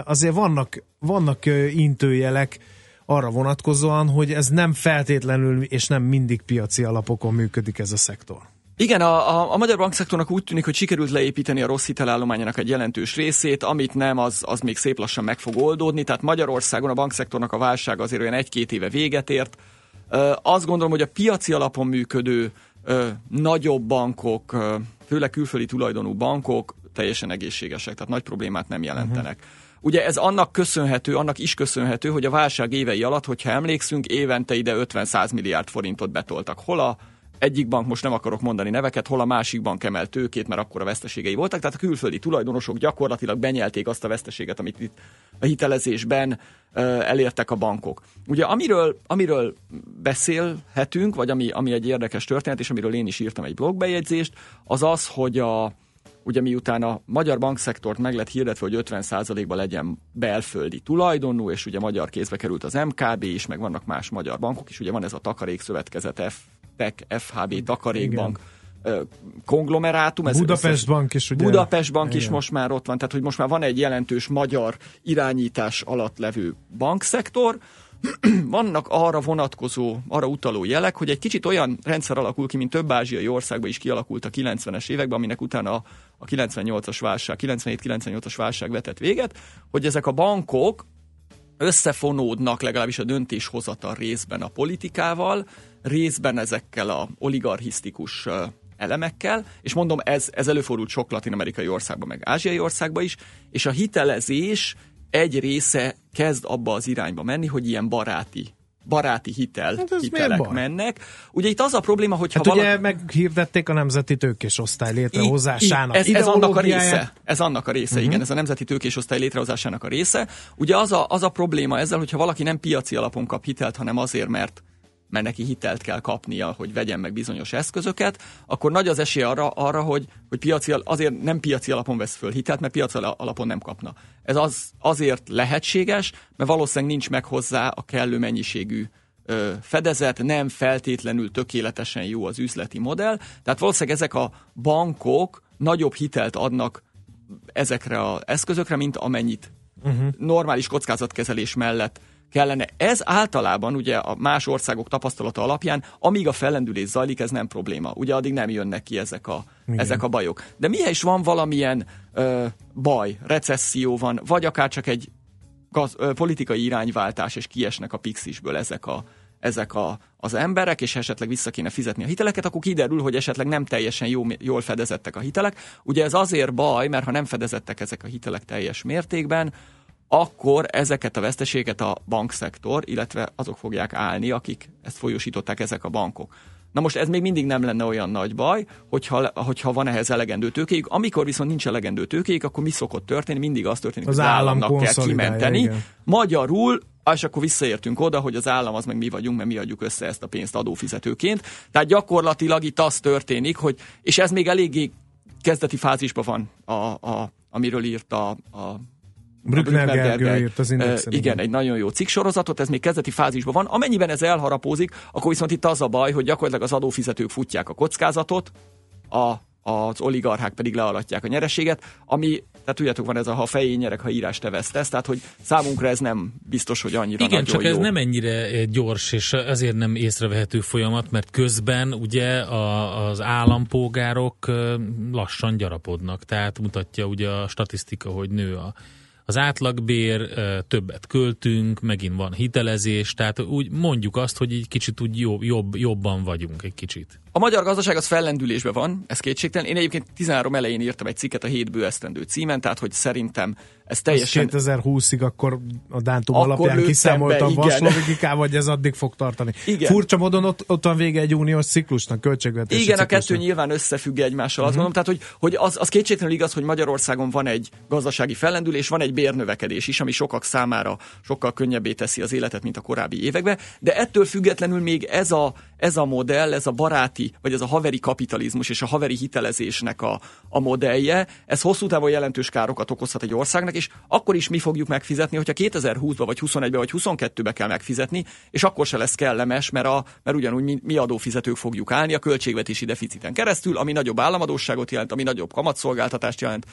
azért vannak, vannak intőjelek arra vonatkozóan, hogy ez nem feltétlenül és nem mindig piaci alapokon működik ez a szektor. Igen, a, a, a magyar bankszektornak úgy tűnik, hogy sikerült leépíteni a rossz hitelállományának egy jelentős részét, amit nem, az, az még szép lassan meg fog oldódni. Tehát Magyarországon a bankszektornak a válság azért olyan egy-két éve véget ért. Ö, azt gondolom, hogy a piaci alapon működő ö, nagyobb bankok, ö, főleg külföldi tulajdonú bankok teljesen egészségesek, tehát nagy problémát nem jelentenek. Uh-huh. Ugye ez annak köszönhető, annak is köszönhető, hogy a válság évei alatt, hogyha emlékszünk, évente ide 50-100 milliárd forintot betoltak. Hol a egyik bank, most nem akarok mondani neveket, hol a másik bank emelt tőkét, mert akkor a veszteségei voltak. Tehát a külföldi tulajdonosok gyakorlatilag benyelték azt a veszteséget, amit itt a hitelezésben elértek a bankok. Ugye amiről, amiről beszélhetünk, vagy ami, ami egy érdekes történet, és amiről én is írtam egy blogbejegyzést, az az, hogy a, ugye miután a magyar bankszektort meg lett hirdetve, hogy 50%-ban legyen belföldi tulajdonú, és ugye magyar kézbe került az MKB is, meg vannak más magyar bankok is, ugye van ez a takarékszövetkezet F, TEC, FHB, takarékbank, ö, konglomerátum. Ez Budapest összes- Bank is ugye. Budapest Bank is Igen. most már ott van, tehát hogy most már van egy jelentős magyar irányítás alatt levő bankszektor, vannak arra vonatkozó, arra utaló jelek, hogy egy kicsit olyan rendszer alakul ki, mint több ázsiai országban is kialakult a 90-es években, aminek utána a, a 98-as válság, 97-98-as válság vetett véget, hogy ezek a bankok összefonódnak legalábbis a döntéshozatal részben a politikával, részben ezekkel a oligarchisztikus elemekkel, és mondom, ez, ez előfordult sok latin-amerikai országban, meg ázsiai országban is, és a hitelezés egy része kezd abba az irányba menni, hogy ilyen baráti baráti hitel, Hát hitelek mennek. Ugye itt az a probléma, hogy Hát ha ugye valaki... meghirdették a nemzeti tőkés osztály létrehozásának ez, ez annak a része. Ez annak a része, Mhm. igen, ez a nemzeti tőkésosztály létrehozásának a része. Ugye az a, az a probléma ezzel, hogyha valaki nem piaci alapon kap hitelt, hanem azért, mert mert neki hitelt kell kapnia, hogy vegyen meg bizonyos eszközöket, akkor nagy az esély arra, arra hogy, hogy piaci, azért nem piaci alapon vesz föl hitelt, mert piaci ala- alapon nem kapna. Ez az, azért lehetséges, mert valószínűleg nincs meg hozzá a kellő mennyiségű ö, fedezet, nem feltétlenül tökéletesen jó az üzleti modell, tehát valószínűleg ezek a bankok nagyobb hitelt adnak ezekre az eszközökre, mint amennyit uh-huh. normális kockázatkezelés mellett kellene. Ez általában ugye a más országok tapasztalata alapján, amíg a fellendülés zajlik, ez nem probléma. Ugye addig nem jönnek ki ezek a, ezek a bajok. De mihez is van valamilyen ö, baj, recesszió van, vagy akár csak egy gaz, ö, politikai irányváltás, és kiesnek a pixisből ezek a ezek a, az emberek, és esetleg vissza kéne fizetni a hiteleket, akkor kiderül, hogy esetleg nem teljesen jó, jól fedezettek a hitelek. Ugye ez azért baj, mert ha nem fedezettek ezek a hitelek teljes mértékben, akkor ezeket a veszteséget a bankszektor, illetve azok fogják állni, akik ezt folyósították, ezek a bankok. Na most ez még mindig nem lenne olyan nagy baj, hogyha, hogyha van ehhez elegendő tőkéjük. Amikor viszont nincs elegendő tőkéjük, akkor mi szokott történni? Mindig az történik, Az hogy az állam államnak kell kimenteni. igen. Magyarul, és akkor visszaértünk oda, hogy az állam az meg mi vagyunk, mert mi adjuk össze ezt a pénzt adófizetőként. Tehát gyakorlatilag itt az történik, hogy, és ez még eléggé kezdeti fázisban van, a, a, amiről írt a, a Brückner Gergő Gergely. írt az Indexen, Igen, igen. egy nagyon jó cikksorozatot, ez még kezdeti fázisban van. Amennyiben ez elharapózik, akkor viszont itt az a baj, hogy gyakorlatilag az adófizetők futják a kockázatot, a, az oligarchák pedig lealatják a nyereséget, ami, tehát tudjátok, van ez a ha fején nyerek, ha írás te vesztesz, tehát hogy számunkra ez nem biztos, hogy annyira Igen, csak ez jó. nem ennyire eh, gyors, és ezért nem észrevehető folyamat, mert közben ugye a, az állampolgárok ö, lassan gyarapodnak. Tehát mutatja ugye a statisztika, hogy nő a, az átlagbér, többet költünk, megint van hitelezés, tehát úgy mondjuk azt, hogy egy kicsit úgy jobb, jobb, jobban vagyunk egy kicsit. A magyar gazdaság az fellendülésben van, ez kétségtelen. Én egyébként 13 elején írtam egy cikket a hétbő esztendő címen, tehát hogy szerintem ez teljesen... 2020-ig akkor a dátum Akkor alapján lőttem kiszámolta a be, igen. vaslogikával, vagy ez addig fog tartani. Igen. Furcsa módon ott, ott van vége egy uniós ciklusnak, költségvetési Igen, a kettő ciklusnak. nyilván összefügg egymással, azt Mhm. mondom. Tehát, hogy, hogy az, az kétségtelenül igaz, hogy Magyarországon van egy gazdasági fellendülés, van egy bérnövekedés is, ami sokak számára sokkal könnyebbé teszi az életet, mint a korábbi években, de ettől függetlenül még ez a, ez a modell, ez a baráti, vagy ez a haveri kapitalizmus és a haveri hitelezésnek a, a modellje, ez hosszú távon jelentős károkat okozhat egy országnak, és akkor is mi fogjuk megfizetni, hogyha 2020-ba, vagy 21-be, vagy 22-be kell megfizetni, és akkor se lesz kellemes, mert, a, mert ugyanúgy mi, mi adófizetők fogjuk állni a költségvetési deficiten keresztül, ami nagyobb államadóságot jelent, ami nagyobb kamatszolgáltatást jelent.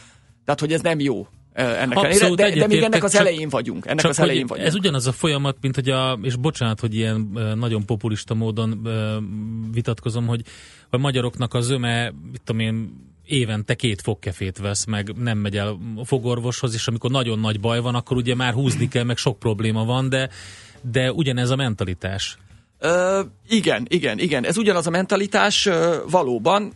Tehát, hogy ez nem jó ennek Abszolút de, de még ennek az elején vagyunk. Ennek Csak az elején vagyunk. Ez ugyanaz a folyamat, mint hogy a, és bocsánat, hogy ilyen nagyon populista módon vitatkozom, hogy a magyaroknak a zöme, mit tudom én, évente két fogkefét vesz, meg nem megy el a fogorvoshoz, és amikor nagyon nagy baj van, akkor ugye már húzni kell, meg sok probléma van, de, de ugyanez a mentalitás. Ö, igen, igen, igen. Ez ugyanaz a mentalitás ö, valóban.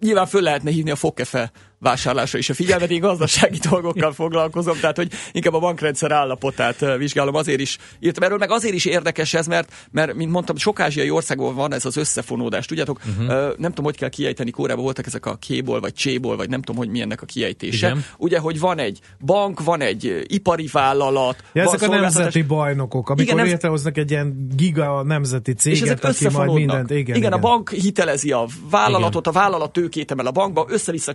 Nyilván föl lehetne hívni a fogkefe vásárlásra is a figyelmet, én gazdasági dolgokkal foglalkozom, tehát hogy inkább a bankrendszer állapotát vizsgálom, azért is írtam erről, meg azért is érdekes ez, mert, mert mint mondtam, sok ázsiai országban van ez az összefonódás, tudjátok, uh-huh. nem tudom, hogy kell kiejteni, Kórában voltak ezek a kéból, vagy cséból, vagy nem tudom, hogy milyennek a kiejtése. Igen. Ugye, hogy van egy bank, van egy ipari vállalat, Ja, ezek a nemzeti bajnokok, amikor Igen, igen, létrehoznak egy ilyen giga nemzeti és ezek céget, aki majd mindent... Igen, igen, igen, a bank hitelezi a vállalatot, a vállalat tőkét emel a bankba, össze-vissza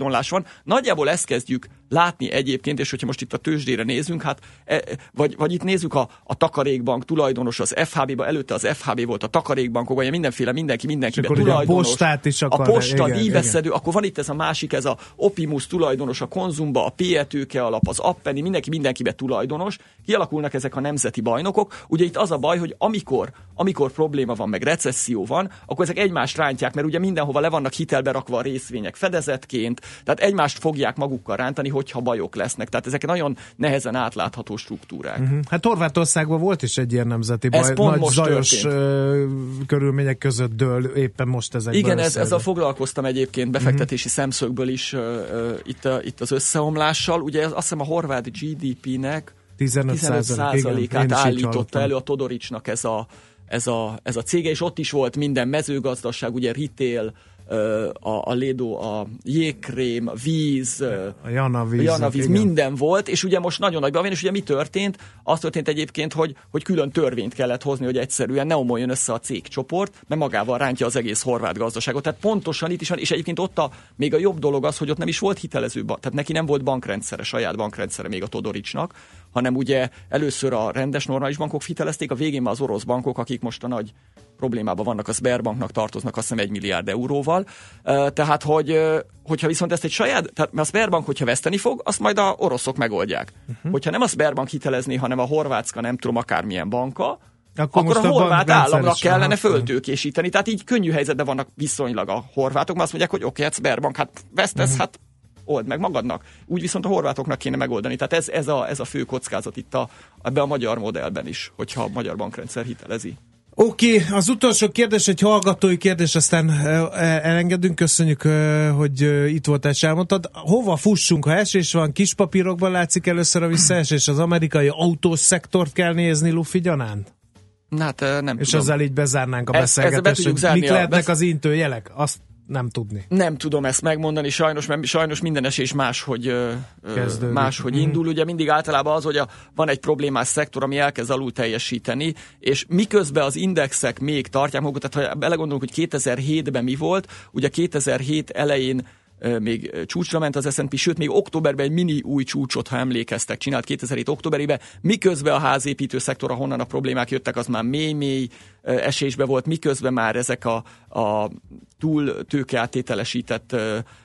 keresztulajdonlás van. Nagyjából ezt kezdjük látni egyébként, és hogyha most itt a tőzsdére nézünk, hát, e, vagy, vagy itt nézzük a, a takarékbank tulajdonos az FHB-ba, előtte az FHB volt a takarékbankok, vagy mindenféle mindenki ugye a postát is a akarja, posta, igen, díjbeszedő, akkor van itt ez a másik, ez a Opimus tulajdonos, a Konzumba, a PE tőke alap, az Appeni, mindenki mindenkibe tulajdonos, kialakulnak ezek a nemzeti bajnokok. Ugye itt az a baj, hogy amikor, amikor probléma van, meg recesszió van, akkor ezek egymást rántják, mert ugye mindenhova le vannak hitelbe rakva a részvények fedezetként, tehát egymást fogják magukkal rántani, hogyha bajok lesznek. Tehát ezek nagyon nehezen átlátható struktúrák. Mhm. Hát Horvátországban volt is egy ilyen nemzeti Ez baj, pont nagy most zajos történt. körülmények között dől éppen most ezekben Igen, ez, össze. ezzel foglalkoztam egyébként befektetési uh-huh. szemszögből is uh, uh, itt, a, itt az összeomlással. Ugye ez, azt hiszem a horvát GDP-nek 15 15%-át igen, én is így állította elő a Todoricsnak ez a, ez, a, ez a cége, és ott is volt minden mezőgazdaság, ugye retail, a, a Lédo, a jégkrém, a víz, A Jana víz. a Janavíz, igen. minden volt, és ugye most nagyon nagyban van, és ugye mi történt? Az történt egyébként, hogy, hogy külön törvényt kellett hozni, hogy egyszerűen ne omoljon össze a cégcsoport, mert magával rántja az egész horvát gazdaságot. Tehát pontosan itt is van, és egyébként ott a, még a jobb dolog az, hogy ott nem is volt hitelező, tehát neki nem volt bankrendszere, saját bankrendszere még a Todoricsnak, hanem ugye először a rendes normális bankok hitelezték, a végén már az orosz bankok, akik most a nagy problémában vannak, a Sberbanknak tartoznak azt hiszem egy milliárd euróval. Tehát, hogy, hogyha viszont ezt egy saját, tehát mert a Sberbank, hogyha veszteni fog, azt majd a oroszok megoldják. Uh-huh. Hogyha nem a Sberbank hitelezné, hanem a horvátska, nem tudom, akármilyen banka, Akkor akkor, a a horvát államnak kellene föltőkésíteni. Tehát így könnyű helyzetben vannak viszonylag a horvátok, mert azt mondják, hogy oké, okay, hát Sberbank, hát vesztesz, uh-huh. hát old meg magadnak. Úgy viszont a horvátoknak kéne megoldani. Tehát ez, ez, a, ez a fő kockázat itt a, ebbe a magyar modellben is, hogyha a magyar bankrendszer hitelezi. Oké, okay, az utolsó kérdés, egy hallgatói kérdés, aztán ö, elengedünk, köszönjük, hogy itt voltál és elmondtad. Hova fussunk, ha esés van, kis papírokban látszik először a visszaesés, az amerikai autószektort kell nézni Luffy gyanánt? Hát nem És tudom. ezzel így bezárnánk a be beszélgetést, zárni mik lehetnek besz- az intőjelek? Azt nem tudni. Nem tudom ezt megmondani, sajnos, mert sajnos minden esés máshogy, ö, Kezdődik. máshogy Mhm. indul. Ugye mindig általában az, hogy a, van egy problémás szektor, ami elkezd alul teljesíteni, és miközben az indexek még tartják magukat, tehát ha belegondolunk, hogy 2007-ben mi volt, ugye 2007 elején még csúcsra ment az S&P, sőt, még októberben egy mini új csúcsot, ha emlékeztek, csinált 2007 októberében, miközben a házépítő szektor, ahonnan a problémák jöttek, az már mély-mély esésbe volt, miközben már ezek a, a túl tőkeáttételesített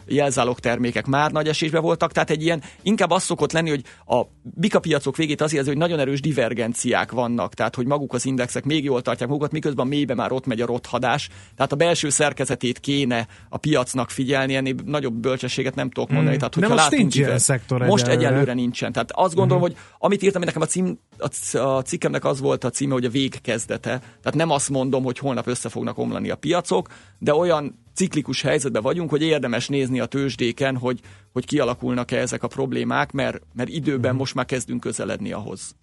jelzálog termékek már nagy esésbe voltak, tehát egy ilyen, inkább az szokott lenni, hogy a bikapiacok végét az hogy nagyon erős divergenciák vannak, tehát hogy maguk az indexek még jól tartják magukat, miközben a mélybe már ott megy a rothadás, tehát a belső szerkezetét kéne a piacnak figyelni, ennél nagyobb bölcsességet nem tudok mondani. Mm. Tehát, De most látunk nincs ilyen diver- szektor Most egyelőre. nincsen. Tehát azt gondolom, Mhm. hogy amit írtam, nekem a, cím, a, a cikkemnek az volt a címe, hogy a végkezdete. Tehát nem azt mondom, hogy holnap össze fognak omlani a piacok, de olyan ciklikus helyzetben vagyunk, hogy érdemes nézni a tőzsdéken, hogy, hogy kialakulnak-e ezek a problémák, mert, mert időben Mhm. most már kezdünk közeledni ahhoz.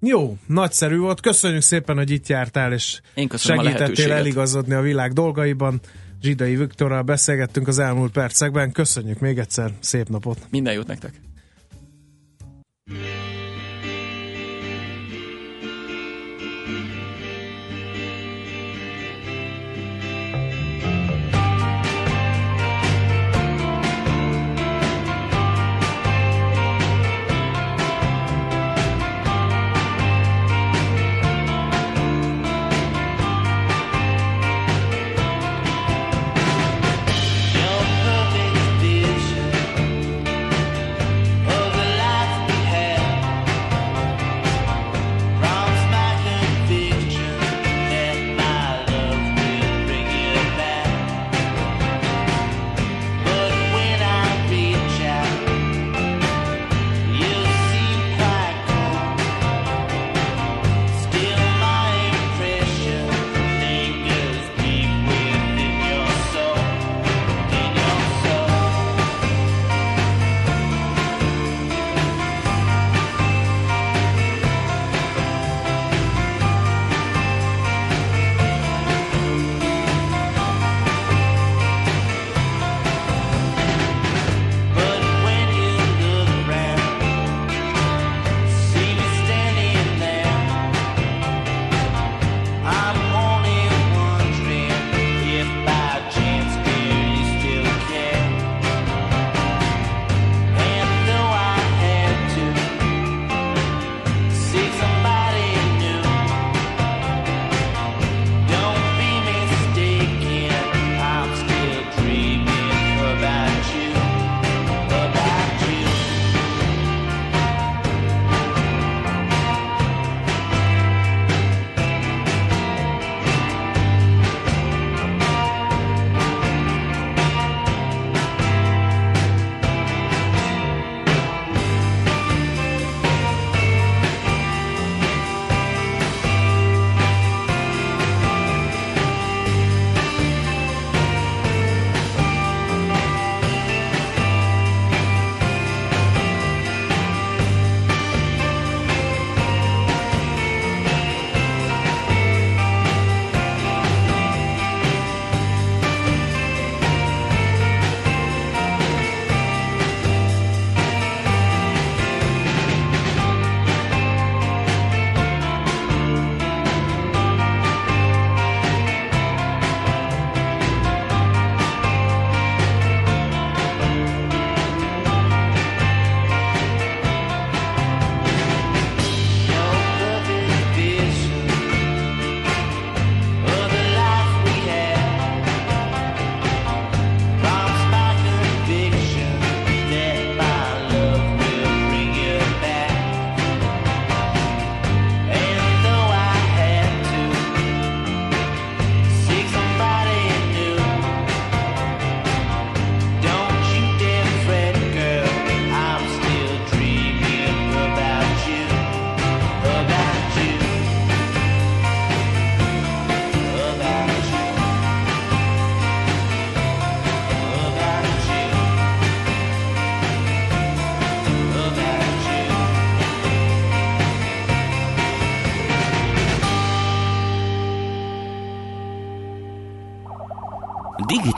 Jó, nagyszerű volt. Köszönjük szépen, hogy itt jártál, és a segítettél lehetőséget. eligazodni a világ dolgaiban. Zsidai Viktorral beszélgettünk az elmúlt percekben. Köszönjük még egyszer, szép napot! Minden jót nektek!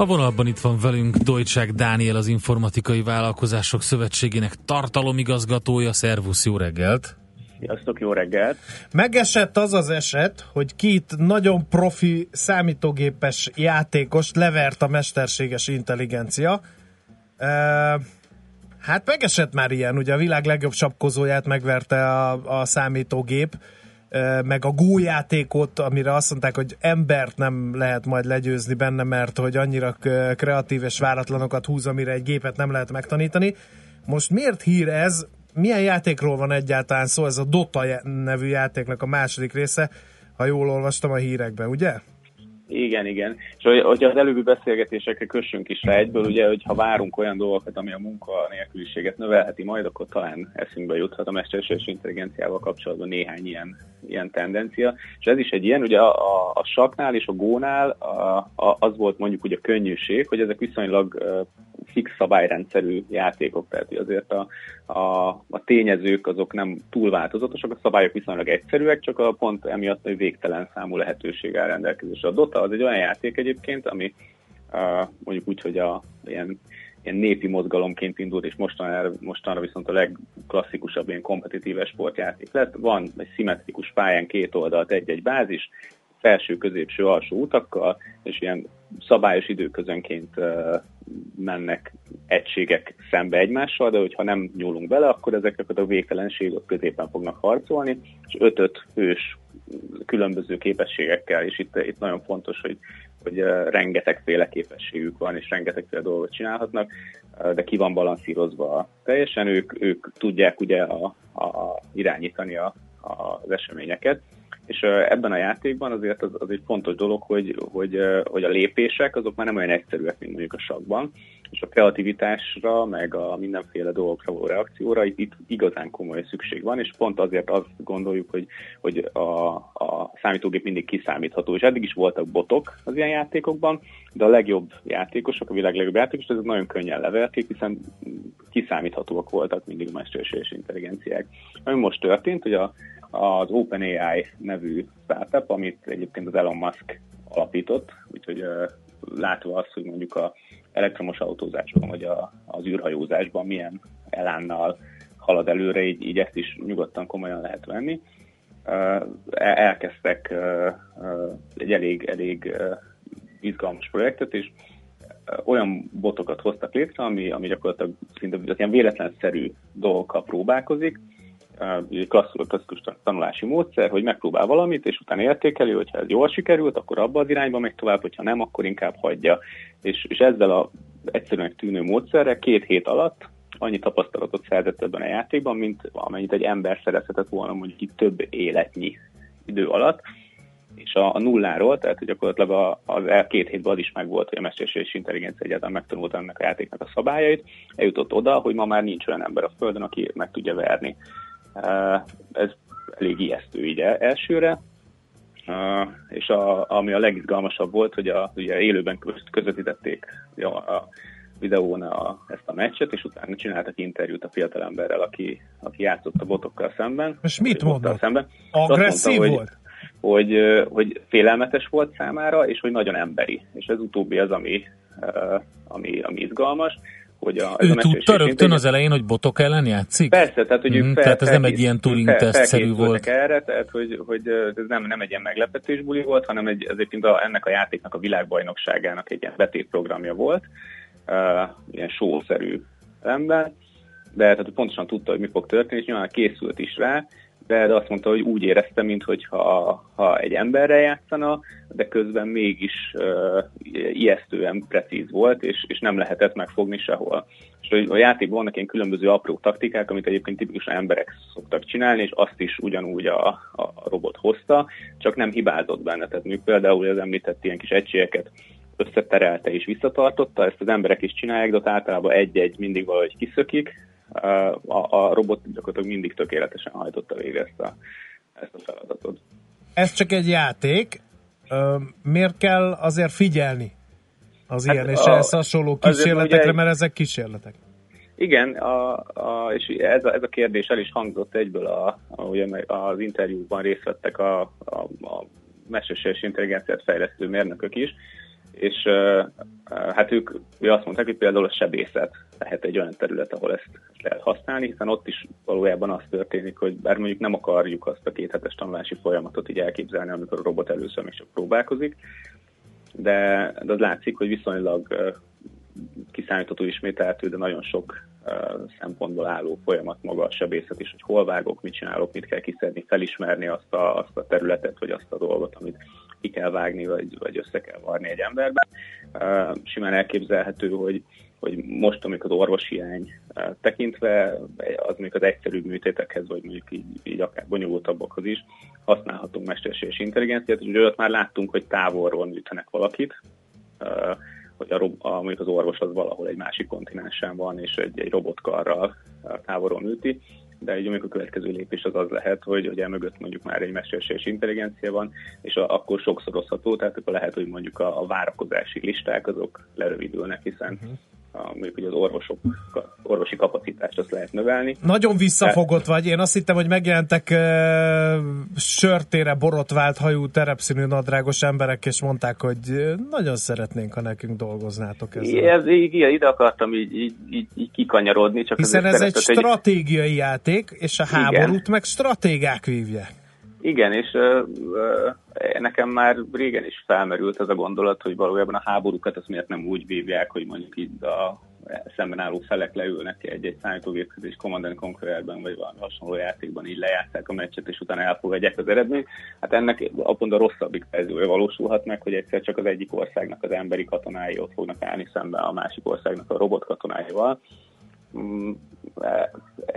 A vonalban itt van velünk Deutschák Dániel, az Informatikai Vállalkozások Szövetségének tartalomigazgatója. Szervusz, jó reggelt! Sziasztok, jó reggelt! Megesett az az eset, hogy két nagyon profi számítógépes játékost levert a mesterséges intelligencia. E, hát megesett már ilyen, ugye a világ legjobb sapkozóját megverte a, a számítógép, meg a Go játékot, amire azt mondták, hogy embert nem lehet majd legyőzni benne, mert hogy annyira kreatív és váratlanokat húz, amire egy gépet nem lehet megtanítani. Most miért hír ez? milyen játékról van egyáltalán szó? Ez a Dota nevű játéknak a második része, ha jól olvastam a hírekben, ugye? Igen, igen. És hogy- hogyha az előbbi beszélgetésekre kössünk is rá egyből, ugye, hogy várunk olyan dolgokat, ami a munkanélküliséget növelheti majd, akkor talán eszünkbe juthat a mesterséges intelligenciával kapcsolatban néhány ilyen, ilyen tendencia. És ez is egy ilyen, ugye a, a, a saknál és a gónál a, a, az volt mondjuk ugye a könnyűség, hogy ezek viszonylag fix szabályrendszerű játékok, tehát azért a, a, a tényezők azok nem túl változatosak, a szabályok viszonylag egyszerűek, csak a pont emiatt hogy végtelen számú lehetőség áll rendelkezésre. A Dota az egy olyan játék egyébként, ami mondjuk úgy, hogy a ilyen, ilyen népi mozgalomként indult, és mostanra, mostanra viszont a legklasszikusabb ilyen kompetitív sportjáték lett. Van egy szimmetrikus pályán két oldalt, egy-egy bázis, felső, középső, alsó utakkal, és ilyen szabályos időközönként mennek egységek szembe egymással, de hogyha nem nyúlunk bele, akkor ezeket a végtelenségek középen fognak harcolni, és ötöt hős különböző képességekkel, és itt, itt nagyon fontos, hogy, hogy rengetegféle képességük van, és rengetegféle dolgot csinálhatnak, de ki van balanszírozva teljesen, ők, ők tudják ugye a, a, irányítani a, a, az eseményeket, és ebben a játékban azért az, az egy fontos dolog, hogy, hogy, hogy a lépések azok már nem olyan egyszerűek, mint mondjuk a sakban, és a kreativitásra, meg a mindenféle dolgokra való reakcióra itt igazán komoly szükség van, és pont azért azt gondoljuk, hogy, hogy a, a számítógép mindig kiszámítható, és eddig is voltak botok az ilyen játékokban, de a legjobb játékosok, a világ legjobb játékosok, ezek nagyon könnyen leverték, hiszen kiszámíthatóak voltak mindig a mesterséges intelligenciák. Ami most történt, hogy a, az OpenAI nevű startup, amit egyébként az Elon Musk alapított, úgyhogy látva azt, hogy mondjuk a elektromos autózásban, vagy a, az űrhajózásban milyen elánnal halad előre, így, így ezt is nyugodtan komolyan lehet venni. Elkezdtek egy elég, elég izgalmas projektet, és olyan botokat hoztak létre, ami, ami gyakorlatilag szinte ilyen véletlenszerű dolgokkal próbálkozik, klasszikus, tanulási módszer, hogy megpróbál valamit, és utána értékeli, hogyha ez jól sikerült, akkor abba az irányba megy tovább, hogyha nem, akkor inkább hagyja. És, és ezzel a egyszerűen tűnő módszerrel két hét alatt annyi tapasztalatot szerzett ebben a játékban, mint amennyit egy ember szerezhetett volna mondjuk itt több életnyi idő alatt, és a, a nulláról, tehát hogy gyakorlatilag a, az el két hétben az is megvolt, hogy a mesterséges intelligencia egyáltalán megtanult ennek a játéknak a szabályait, eljutott oda, hogy ma már nincs olyan ember a Földön, aki meg tudja verni. Ez elég ijesztő el- elsőre, és a, ami a legizgalmasabb volt, hogy a, ugye élőben köz- közvetítették a, videón a, ezt a meccset, és utána csináltak interjút a fiatalemberrel, aki, aki játszott a botokkal szemben. És mit mondott? Szemben. Agresszív mondta, volt? Hogy, hogy, hogy félelmetes volt számára, és hogy nagyon emberi. És ez utóbbi az, ami, ami, ami izgalmas, hogy a, ez Ő a tudta rögtön az elején, hogy botok ellen játszik? Persze, tehát hogy ők fel, tehát ez nem egy ilyen Turing tesztszerű volt. erre, tehát hogy, hogy ez nem, nem egy ilyen meglepetésbuli volt, hanem egy, ez egyébként a, ennek a játéknak a világbajnokságának egy ilyen betétprogramja volt, uh, ilyen show-szerű rendben, de tehát pontosan tudta, hogy mi fog történni, és nyilván készült is rá, de, de azt mondta, hogy úgy érezte, mintha ha egy emberrel játszana, de közben mégis uh, ijesztően precíz volt, és, és nem lehetett megfogni sehol. És a játékban vannak ilyen különböző apró taktikák, amit egyébként tipikusan emberek szoktak csinálni, és azt is ugyanúgy a, a robot hozta, csak nem hibázott benne. Tehát mondjuk például az említett ilyen kis egységeket összeterelte és visszatartotta, ezt az emberek is csinálják, de ott általában egy-egy mindig valahogy kiszökik, a, a robot gyakorlatilag mindig tökéletesen hajtotta végre ezt a, ezt a feladatot. Ez csak egy játék. Miért kell azért figyelni az Hát ilyen és a- ehhez hasonló kísérletekre, ugye- mert ezek kísérletek. Igen, a, a, és ez a, ez a kérdés el is hangzott egyből, a, a, ugye az interjúban részt vettek a, a, a mesterséges intelligenciát fejlesztő mérnökök is, és hát ők ő azt mondták, hogy például a sebészet lehet egy olyan terület, ahol ezt lehet használni, hiszen ott is valójában az történik, hogy bár mondjuk nem akarjuk azt a kéthetes tanulási folyamatot így elképzelni, amikor a robot először még csak próbálkozik, de, de az látszik, hogy viszonylag kiszámítható ismételtő, de nagyon sok szempontból álló folyamat maga a sebészet is, hogy hol vágok, mit csinálok, mit kell kiszedni, felismerni azt a, azt a területet, vagy azt a dolgot, amit ki kell vágni, vagy, vagy össze kell varni egy emberben. Simán elképzelhető, hogy, hogy most, amikor az orvoshiány tekintve, az mondjuk az egyszerűbb műtétekhez, vagy mondjuk így, így akár bonyolultabbakhoz is használhatunk mesterséges intelligenciát, ugye ott már láttunk, hogy távolról műtenek valakit, hogy a, rob, a, mondjuk az orvos az valahol egy másik kontinensen van, és egy, egy robotkarral távolról műti, de így mondjuk a következő lépés az az lehet, hogy, hogy emögött mondjuk már egy mesterséges intelligencia van, és a, akkor sokszorozható, tehát akkor lehet, hogy mondjuk a, a várakozási listák azok lerövidülnek, hiszen uh-huh a, mondjuk hogy az orvosok, orvosi kapacitást azt lehet növelni. Nagyon visszafogott vagy. Én azt hittem, hogy megjelentek uh, sörtére borotvált hajú, terepszínű nadrágos emberek, és mondták, hogy nagyon szeretnénk, ha nekünk dolgoznátok ezzel. Ez, igen, ide akartam így, így, így, így kikanyarodni. Csak Hiszen ez egy stratégiai egy... játék, és a háborút igen. meg stratégák vívják. Igen, és uh, uh, nekem már régen is felmerült ez a gondolat, hogy valójában a háborúkat azt miért nem úgy vívják, hogy mondjuk itt a szemben álló felek leülnek egy-egy számítógéphez és Command Conquerorben vagy valami hasonló játékban így lejátszák a meccset, és utána elfogadják az eredményt. Hát ennek a pont a rosszabbik verziója valósulhat meg, hogy egyszer csak az egyik országnak az emberi katonái ott fognak állni szemben a másik országnak a robot katonáival. Mm,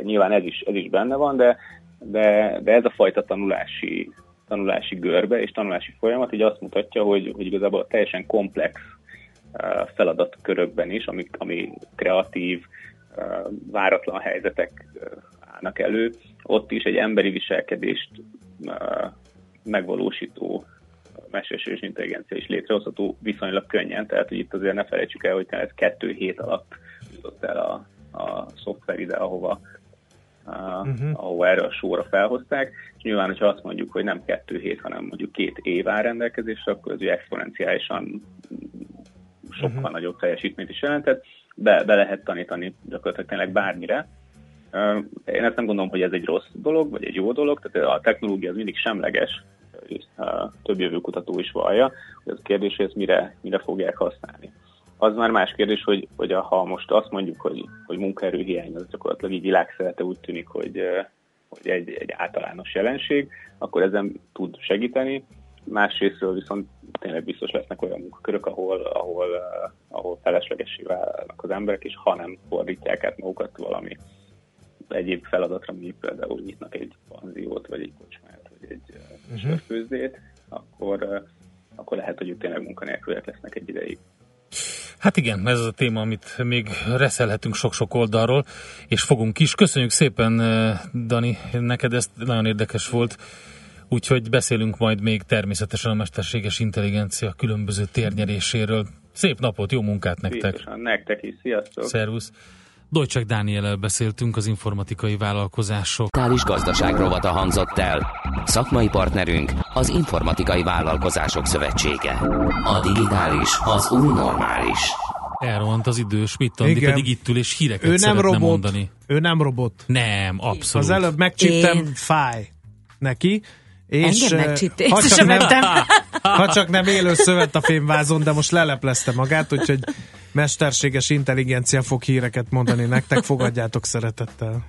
nyilván ez is, ez is benne van, de de, de ez a fajta tanulási, tanulási görbe és tanulási folyamat így azt mutatja, hogy, hogy igazából teljesen komplex uh, feladatkörökben is, ami, ami kreatív, uh, váratlan helyzetek uh, állnak elő, ott is egy emberi viselkedést megvalósító mesterséges intelligencia is létrehozható viszonylag könnyen, tehát hogy itt azért ne felejtsük el, hogy ez kettő hét alatt jutott el a, a szoftver ide, ahova uh-huh. ahol erre a sorra felhozták, és nyilván, hogyha azt mondjuk, hogy nem kettő hét, hanem mondjuk két év áll rendelkezésre, akkor ez exponenciálisan sokkal uh-huh. nagyobb teljesítményt is jelentett, be, be lehet tanítani gyakorlatilag tényleg bármire. Én ezt nem gondolom, hogy ez egy rossz dolog, vagy egy jó dolog, tehát a technológia az mindig semleges, több jövőkutató is vallja, hogy az kérdés, hogy ezt mire, mire fogják használni az már más kérdés, hogy, hogy ha most azt mondjuk, hogy, hogy munkaerőhiány az gyakorlatilag így világszerte úgy tűnik, hogy, hogy egy, egy általános jelenség, akkor ezen tud segíteni. Másrésztről viszont tényleg biztos lesznek olyan munkakörök, ahol, ahol, ahol feleslegesé válnak az emberek, és ha nem fordítják át magukat valami egyéb feladatra, mint például nyitnak egy panziót, vagy egy kocsmát, vagy egy uh-huh. sörfőzdét, akkor, akkor lehet, hogy tényleg munkanélkülek lesznek egy ideig. Hát igen, ez az a téma, amit még reszelhetünk sok-sok oldalról, és fogunk is. Köszönjük szépen, eh, Dani, neked ez nagyon érdekes volt. Úgyhogy beszélünk majd még természetesen a mesterséges intelligencia különböző térnyeréséről. Szép napot, jó munkát nektek! Biztosan, nektek is, sziasztok! Szervusz! Dojcsek Dániel beszéltünk az informatikai vállalkozások. Tális gazdaság rovata hangzott el. Szakmai partnerünk az Informatikai Vállalkozások Szövetsége. A digitális az új normális. Elrohant az idő, Schmidt Andi pedig itt ül és híreket ő nem robot. mondani. Ő nem robot. Nem, abszolút. Az előbb megcsíptem, Én... fáj neki. És Engem ha csak, nem, ha csak nem élő szövet a fémvázon, de most leleplezte magát, úgyhogy mesterséges intelligencia fog híreket mondani nektek, fogadjátok szeretettel.